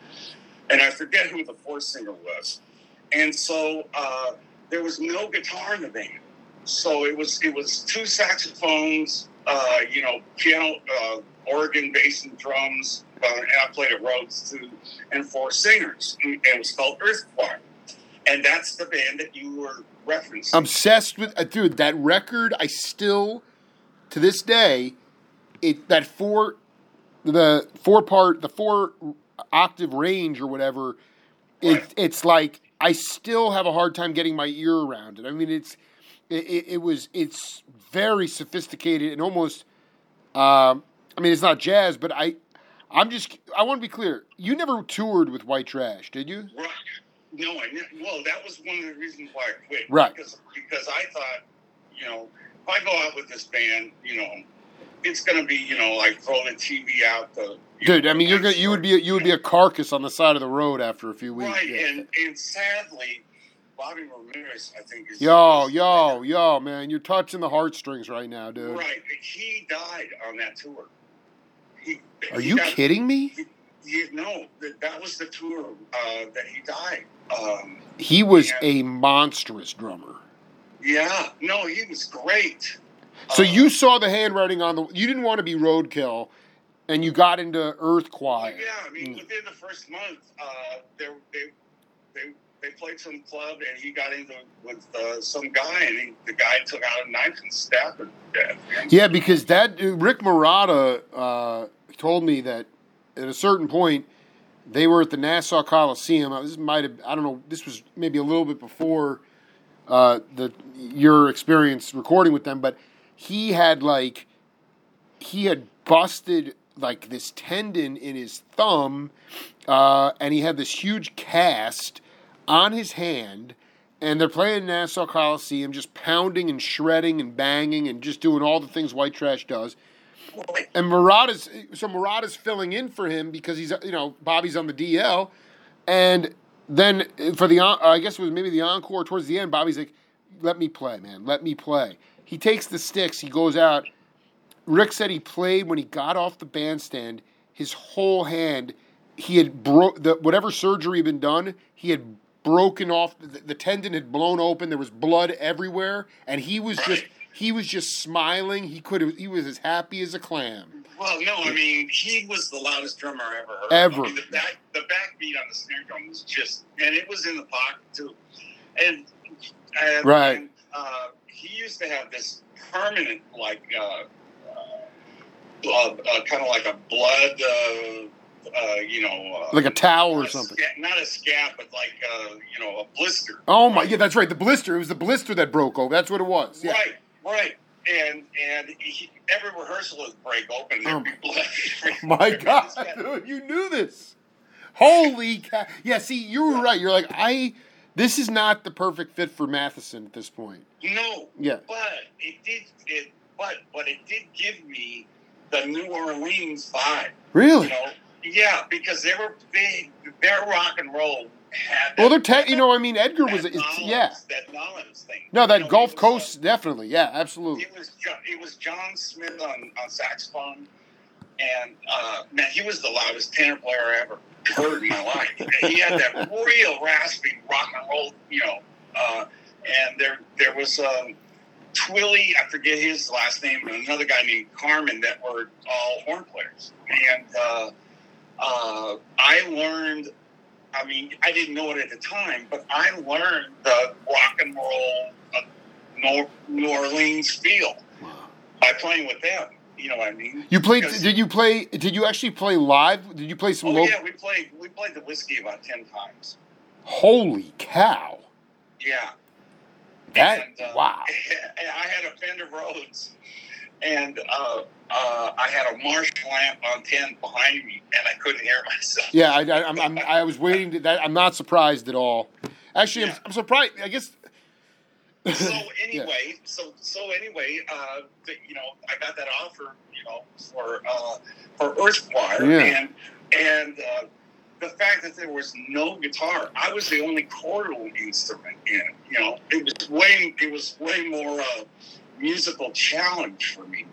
and I forget who the fourth singer was. And so uh, there was no guitar in the band, so it was it was two saxophones, uh, you know, piano, uh, organ, bass, and drums. Uh, and I played a Rhodes too, and four singers. And it was called Earth Choir and that's the band that you were referencing. Obsessed with uh, dude that record i still to this day it that four the four part the four octave range or whatever it, it's like i still have a hard time getting my ear around it i mean it's it, it, was it's very sophisticated and almost um, i mean it's not jazz but i i'm just i want to be clear you never toured with white trash did you right. No, I ne- well, that was one of the reasons why I quit. Right. Because because I thought, you know, if I go out with this band, you know, it's gonna be, you know, like throw the TV out the. dude know, i mean you're gonna you would be a, you would be a carcass on the side of the road after a few weeks right, Yeah. and and sadly, Bobby Ramirez, I think is Yo, yo, yo, man, you're touching the heartstrings right now, dude. Right, he died on that tour. He, Are he you kidding me? You, no, that, that was the tour uh, that he died. Um, He was Yeah. a monstrous drummer. Yeah, no, he was great. So Uh, you saw the handwriting on the. You didn't want to be roadkill, and you got into Earthquire. Yeah, I mean, Mm. within the first month, uh, they, they they they played some club, and he got into with uh, some guy, and he, the guy took out a knife and stabbed him to death. Yeah, because that Rick Murata uh, told me that at a certain point they were at the Nassau Coliseum. Uh, This might have I don't know. This was maybe a little bit before uh, the your experience recording with them, but he had like he had busted like this tendon in his thumb, uh, and he had this huge cast on his hand. And they're playing Nassau Coliseum, just pounding and shredding and banging and just doing all the things white trash does. And Murata's so Murata's filling in for him because he's you know Bobby's on the DL, and then uh, for the en- uh, I guess it was maybe the encore towards the end. Bobby's like, "Let me play, man. Let me play." He takes the sticks. He goes out. Rick said he played when he got off the bandstand. His whole hand, he had broke the whatever surgery had been done. He had broken off. The, the tendon had blown open. There was blood everywhere, and he was just he was just smiling. He could. He was as happy as a clam. Well, no, I mean he was the loudest drummer I ever heard. Ever. I mean, the back the backbeat on the snare drum was just, and it was in the pocket too, and, and Right. And, uh, he used to have this permanent like. Uh, uh, uh, kind of like a blood, uh, uh, you know, uh, Like a towel or something. sca- not a scab, but like uh, you know, a blister. Oh my! Yeah, that's right. The blister. It was the blister that broke over. That's what it was. Yeah. Right, right. And and he, every rehearsal would break open. Oh. My God, dude, you knew this. Holy cow! Yeah, see, you were right. You're like, I. This is not the perfect fit for Mathieson at this point. No, Yeah. but it did. It but but it did give me the New Orleans vibe. Really? You know, yeah, because they were big. Their rock and roll had. Well, they're te- you know, I mean, Edgar was. that yeah. that thing. No, that You know, Gulf Coast, definitely. Yeah, absolutely. It was Jo- it was John Smith on, on saxophone, and uh, man, he was the loudest tenor player I ever heard in my life. And he had that real raspy rock and roll, you know. Uh, and there there was um, Twilly, I forget his last name, and another guy named Carmen that were all horn players. And uh, uh, I learned. I mean, I didn't know it at the time, but I learned the rock and roll Nor- New Orleans feel by playing with them. You know what I mean? You played? Because- Did you play? Did you actually play live? Did you play some Oh local? yeah, we played. We played the whiskey about ten times. Holy cow! Yeah. That And, uh, wow. I had a Fender Rhodes, and uh, uh, I had a Marshall amp on ten behind me, and I couldn't hear myself. Yeah, I, I, I'm, I'm, I was waiting. To, that, I'm not surprised at all. Actually, I'm, I'm surprised. I guess. so anyway, so so anyway, uh, the, you know, I got that offer, you know, for uh, for Earthquire, Yeah. and and uh, the fact that there was no guitar, I was the only chordal instrument in it. You know, it was way it was way more uh, musical challenge for me.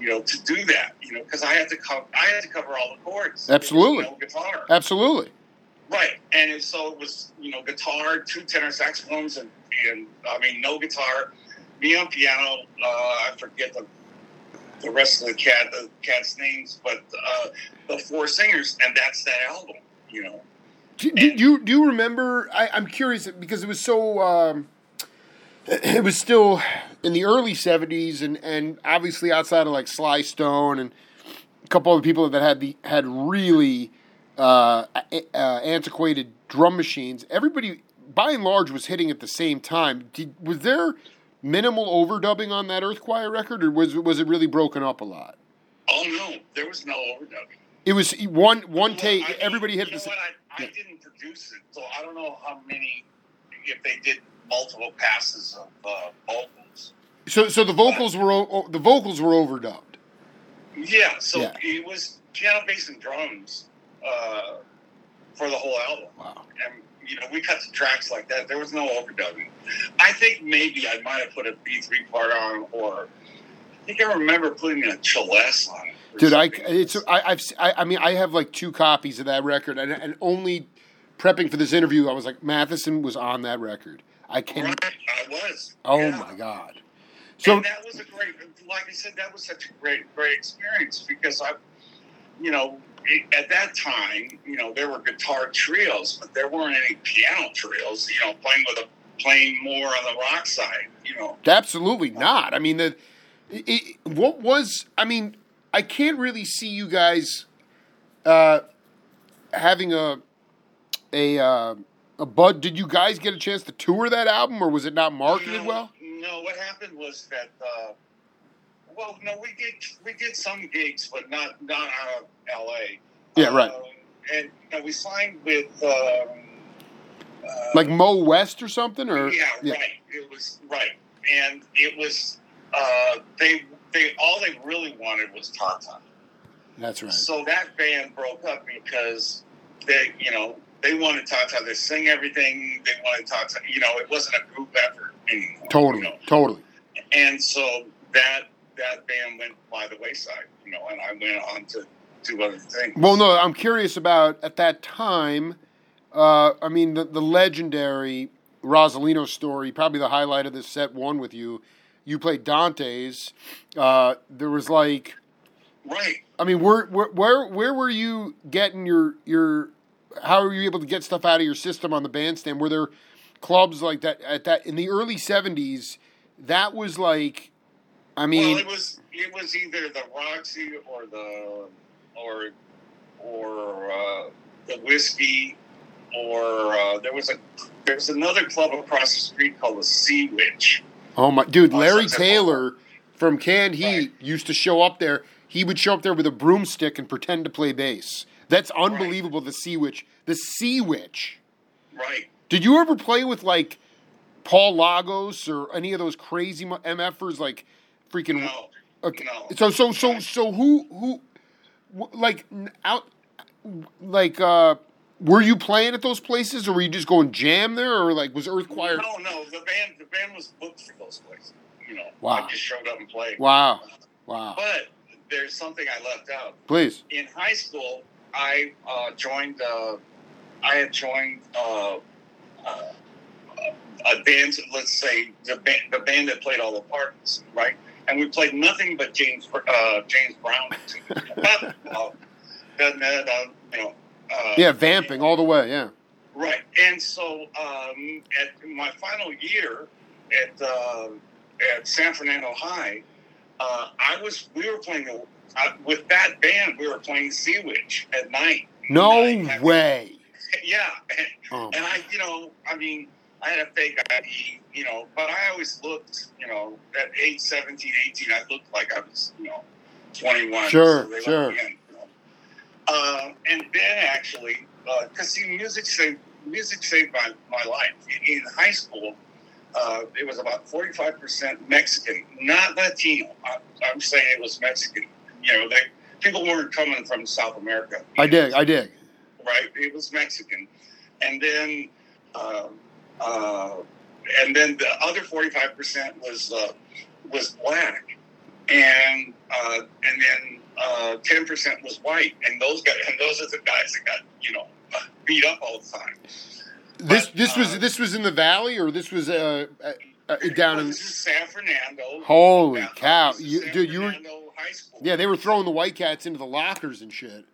You know, to do that, you know, because I had to cover, I had to cover all the chords. Absolutely. Was no guitar. Absolutely. Right, and so it was you know guitar, two tenor saxophones, and and I mean no guitar, me on piano. Uh, I forget the the rest of the cat the cat's names, but uh, the four singers, and that's that album. You know, Do, do you do you remember? I, I'm curious because it was so. Um, it was still in the early '70s, and, and obviously outside of like Sly Stone and a couple other people that had the had really uh, uh, antiquated drum machines. Everybody, by and large, was hitting at the same time. Did, was there minimal overdubbing on that Earthquire record, or was was it really broken up a lot? oh no, there was no overdubbing. It was one one Well, take. I mean, everybody hit the same. what? I, I yeah. didn't produce it, so I don't know how many if they did multiple passes of uh, vocals. So so the vocals were o- the vocals were overdubbed. Yeah, so Yeah. it was piano, bass, and drums uh, for the whole album. Wow. And you know, we cut the tracks like that. There was no overdubbing. I think maybe I might have put a B three part on, or I think I remember putting a Chalesse on Dude, I it's I, I've s- I, I mean I have like two copies of that record, and, and only prepping for this interview, I was like Mathieson was on that record. I can. right, I was. Oh yeah. my god. So and that was a great, like I said, that was such a great, great experience because I, you know, at that time, you know, there were guitar trios, but there weren't any piano trios. You know, playing with a playing more on the rock side. You know, absolutely not. I mean the it, what was I mean I can't really see you guys uh, having a a uh, a bud. Did you guys get a chance to tour that album, or was it not marketed well? No, what happened was that. Uh, well, no, we did we did some gigs, but not not out of L.A. Yeah, right. Um, and you know, we signed with. Um, uh, Like MoWest or something, or yeah, right. It was right, and it was uh, they they all they really wanted was Tata. That's right. So that band broke up because they, you know, they wanted Tata to sing everything. They wanted Tata, you know, it wasn't a group effort anymore. Totally, you know? totally. And so that that band went by the wayside, you know, and I went on to do other things. Well, no, I'm curious about at that time. Uh, I mean, the, the legendary Rosolino story, probably the highlight of this set one with you. You played Dante's. Uh, there was like, right. I mean, where, where where where were you getting your your? How were you able to get stuff out of your system on the bandstand? Were there clubs like that at that in the early '70s? That was like, I mean, well, it was it was either the Roxy or the or or uh, the whiskey or uh, there was a there was another club across the street called the Sea Witch. Oh my dude, Oh, Larry a Taylor from Canned Heat Right. used to show up there. He would show up there with a broomstick and pretend to play bass. That's unbelievable. The Sea Witch, the Sea Witch. Right. Did you ever play with like Paul Lagos or any of those crazy MFers like freaking? No. Okay. No. So so so so who who like out like uh were you playing at those places or were you just going jam there or like was Earthquire? No, no. The band the band was booked for those places. You know. Wow. I just showed up and played. Wow. Wow. But there's something I left out. Please. in high school, I uh, joined. Uh, I had joined uh, uh, a band. Let's say the band, the band that played all the parts, right? And we played nothing but James uh, James Brown. uh, you know. Uh, Yeah, vamping all the way. Yeah. Right, and so um, at my final year at uh, at San Fernando High, uh, I was we were playing a, uh, with that band. We were playing Sea Witch at night. No Night. way. Yeah, Oh. and I, you know, I mean, I had a fake ID, you know, but I always looked, you know, at age 17, 18, I looked like I was, you know, 21. Sure, let sure. in, you know. Uh, and then actually, because see, music saved music saved my, my life. In, in high school, uh, it was about 45% Mexican, not Latino. I, I'm saying it was Mexican. You know, they, people weren't coming from South America. I dig. I dig. Right? It was Mexican, and then um, uh, and then the other forty five percent was uh, was black, and uh, and then ten percent was white, and those guys and those are the guys that got you know beat up all the time. This But, this was uh, this was in the valley or this was uh, uh, uh, down in. this is San Fernando. Holy cow! You, San dude, you were High School. yeah. They were throwing the white cats into the lockers and shit.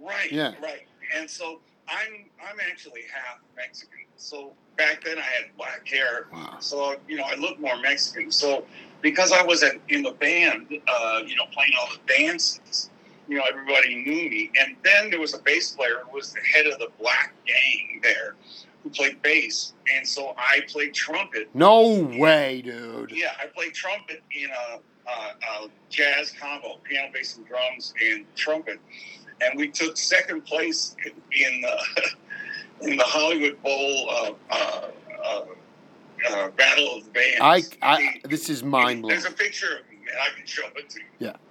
Right. Yeah. Right. And so I'm I'm actually half Mexican. So back then I had black hair. Wow. So you know I look more Mexican. So because I was in, in the band, uh, you know, playing all the dances, you know, everybody knew me. And then there was a bass player who was the head of the black gang there, who played bass. And so I played trumpet. No way, dude. Yeah, I played trumpet in a, a, a jazz combo, piano, bass, and drums, and trumpet. And we took second place in, the in the Hollywood Bowl uh, uh, uh, uh, Battle of the Bands. I, I this is mind blowing. There's a picture of me, I can show it to you. Yeah.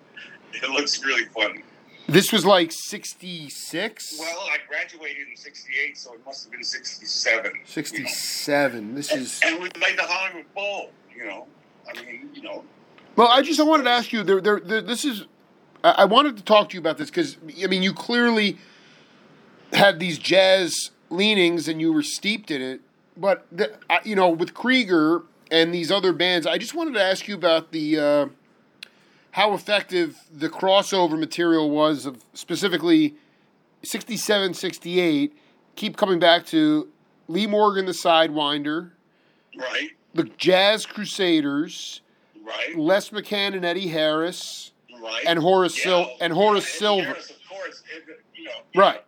It looks really funny. This was like sixty six. Well, I graduated in '68, so it must have been '67. you know. Sixty seven. This is. And we made the Hollywood Bowl. You know, I mean, you know, Well, I just I wanted to ask you. There, there, there this is. I I wanted to talk to you about this because I mean, you clearly had these jazz leanings and you were steeped in it. But the, I, you know, with Krieger and these other bands, I just wanted to ask you about the uh, how effective the crossover material was of specifically 67, 68. Keep coming back to Lee Morgan, the Sidewinder, right, the Jazz Crusaders. right, Les McCann and Eddie Harris right. and Horace Yeah, Sil- and Horace Eddie Silver. Harris, of course, Eddie- you know, Right.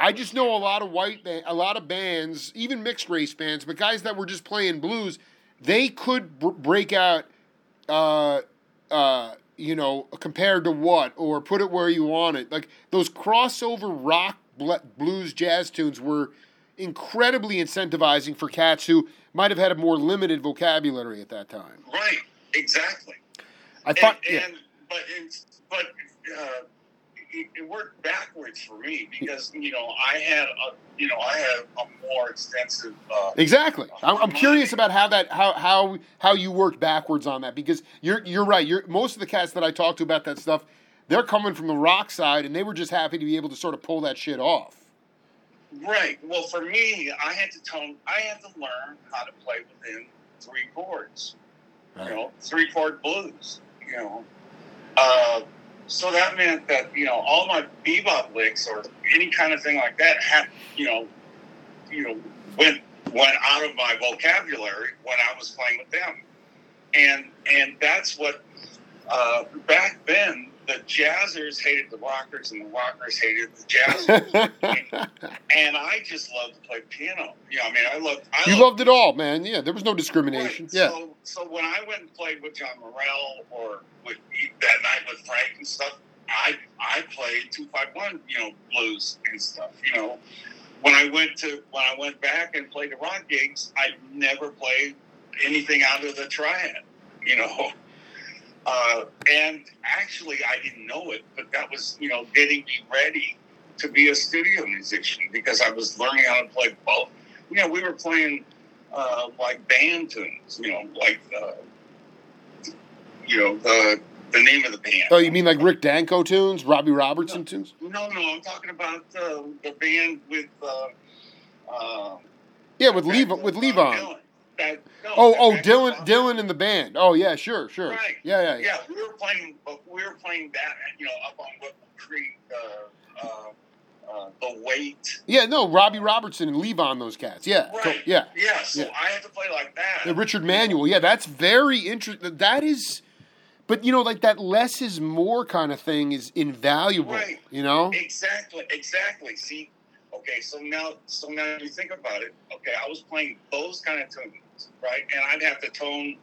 I just know a lot of white ba- a lot of bands, even mixed race bands, but guys that were just playing blues, they could br- break out, uh, uh, you know, compared to what or put it where you want it. Like those crossover rock bl- blues jazz tunes were incredibly incentivizing for cats who might have had a more limited vocabulary at that time. Right, exactly. I thought, and, yeah, and but in, but uh, it, it worked backwards for me because you know I had a you know I had a more extensive. Uh, Exactly. I'm, I'm curious about how that how how how you worked backwards on that because you're you're right. You're most of the cats that I talked to about that stuff, they're coming from the rock side and they were just happy to be able to sort of pull that shit off. Right. Well, for me, I had to tone. I had to learn how to play within three chords. You know, three chord blues. You know, uh, so that meant that you know all my bebop licks or any kind of thing like that had you know, you know went went out of my vocabulary when I was playing with them, and and that's what uh, back then the jazzers hated the rockers and the rockers hated the jazzers. and I just love to play piano. You know, I mean, I love. I You love, loved it all, man. Yeah, there was no discrimination. Right. Yeah. So, so when I went and played with John Morell or with that night with Frank and stuff, I I played two five one, you know, blues and stuff. You know, when I went to when I went back and played the rock gigs, I never played anything out of the triad. You know. Uh, and actually, I didn't know it, but that was, you know, getting me ready to be a studio musician because I was learning how to play both. You know, we were playing uh, like band tunes, you know, like, uh, you know, the the name of the band. Oh, you mean like Rick Danko tunes, Robbie Robertson tunes? No, no, I'm talking about uh, the band with. Uh, uh, Yeah, with Lev with Levon. That- no, Oh, oh, Dylan, Dylan and the band. Oh, yeah, sure, sure. Right. Yeah, yeah, yeah. Yeah, we were playing. but We were playing that, you know, up on Whitman Creek. Uh, uh, uh, the weight. Yeah, no, Robbie Robertson and Levon, those cats. Yeah, so- Right. yeah. Yeah. So Yeah. I had to play like that. The Richard Manuel. Yeah, that's very interesting. That is, but you know, like that less is more kind of thing is invaluable. Right. You know. Exactly, exactly. See, okay, so now, so now you think about it. Okay, I was playing those kind of tunes, right? And I'd have to tone.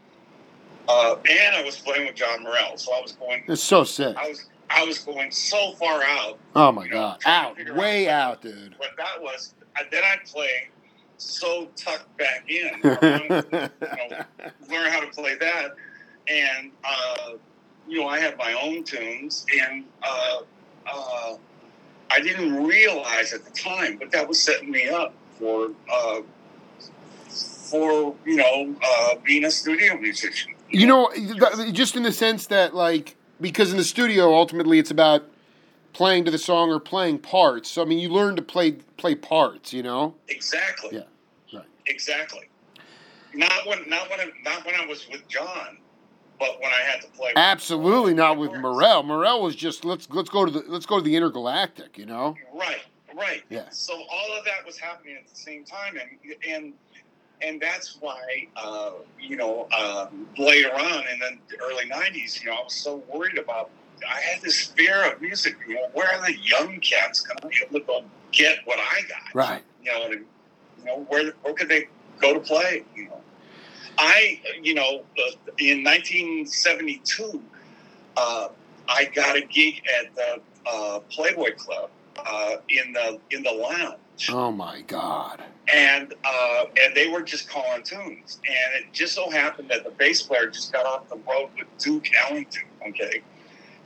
Uh, and I was playing with John Morell, so I was going. It's so sick. I was I was going so far out. Oh my you know, god, out, way out out, dude. What that was, and then I'd play so tucked back in. you know, learn how to play that, and uh, you know, I had my own tunes, and uh, uh, I didn't realize at the time, but that was setting me up for uh, for you know uh, being a studio musician. You know, th- just in the sense that, like, because in the studio, ultimately, it's about playing to the song or playing parts. So, I mean, you learn to play play parts. You know. Exactly. Yeah, right. Exactly. Not when not when I, not when I was with John, but when I had to play. Absolutely not with Morell. Morell was just let's let's go to the let's go to the intergalactic. You know. Right, right. Yeah. So all of that was happening at the same time, and and and that's why uh, you know uh, later on in the early '90s, you know, I was so worried about. I had this fear of music. You know, where are the young cats going to be able to go get what I got? Right. You know, and, you know where where could they go to play? You know, I you know uh, in 1972, uh, I got a gig at the uh, Playboy Club uh, in the in the lounge, Oh my god. and uh, and they were just calling tunes, and it just so happened that the bass player just got off the road with Duke Ellington. Okay.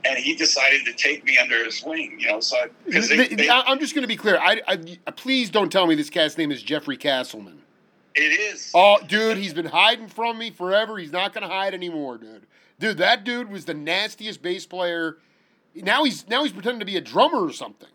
And he decided to take me under his wing, you know. So because they, Th- they, I- I'm just going to be clear. I, I please don't tell me this cat's name is Jeffrey Castleman. it is Oh, dude, he's been hiding from me forever. He's not going to hide anymore, dude. Dude, that dude was the nastiest bass player. Now he's now he's pretending to be a drummer or something.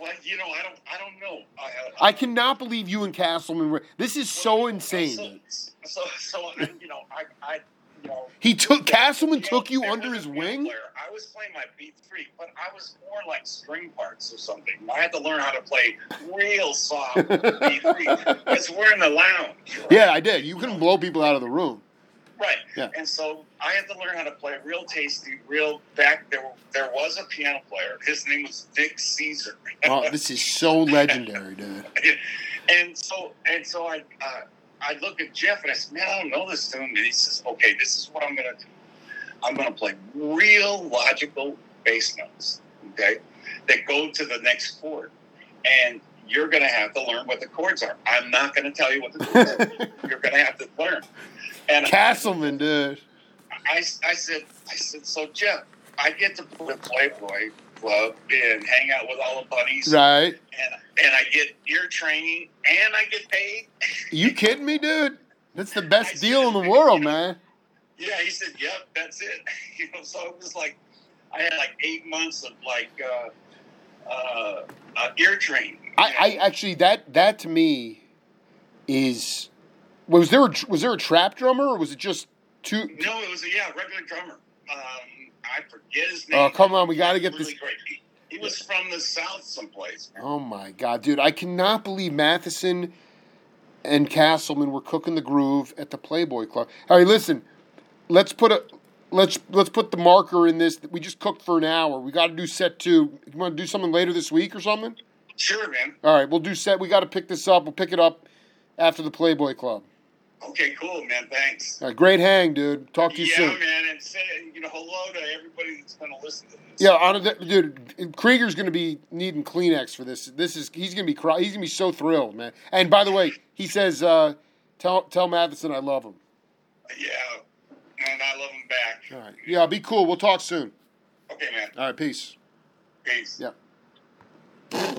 Well, you know, I don't, I don't know. I, I cannot believe you and Castleman were. This is so insane. So, so, so I, you know, I, I, you know, He took Castleman took you under his wing. player. I was playing my B three, but I was more like string parts or something. I had to learn how to play real soft B three because we're in the lounge. right? Yeah, I did. You couldn't blow people out of the room. Right. Yeah. And so I had to learn how to play real tasty, real back. There, there was a piano player. His name was Dick Caesar. Oh, this is so legendary, dude. and so and so I uh, I look at Jeff and I said, "Man, I don't know this tune." And he says, "Okay, this is what I'm going to do. I'm going to play real logical bass notes, okay, that go to the next chord, and you're going to have to learn what the chords are. I'm not going to tell you what the chords are. You're going to have to learn." And Castleman, dude. I, I said, I said, so Jeff, I get to play Playboy Club and hang out with all the bunnies. Right. And and I get ear training and I get paid. You kidding me, dude? That's the I best deal in the world, you know, man. Yeah, he said, "Yep, that's it." you know, so it was like I had like eight months of like uh, uh, uh, ear training. I, I actually that that to me is was there a, was there a trap drummer or was it just two? no, it was a yeah regular drummer. Um, I forget his name. Oh come on, we got to get really this. Great. He, was from the south someplace. Oh my god, dude! I cannot believe Mathieson and Castleman were cooking the groove at the Playboy Club. All right, listen, let's put a let's let's put the marker in this. We just cooked for an hour. We got to do set two. You want to do something later this week or something? Sure, man. All right, we'll do set. We got to pick this up. We'll pick it up after the Playboy Club. Okay, cool, man. Thanks. Right, great hang, dude. Talk to you yeah, soon. Yeah, man, and say you know hello to everybody that's going to listen to this. Yeah, on a, dude, Krieger's going to be needing Kleenex for this. This is he's going to be cry, he's going to be so thrilled, man. And by the way, he says, uh, "Tell tell Mathieson I love him." Yeah, and I love him back. All right, yeah, be cool. We'll talk soon. Okay, man. All right, peace. Peace. Yeah.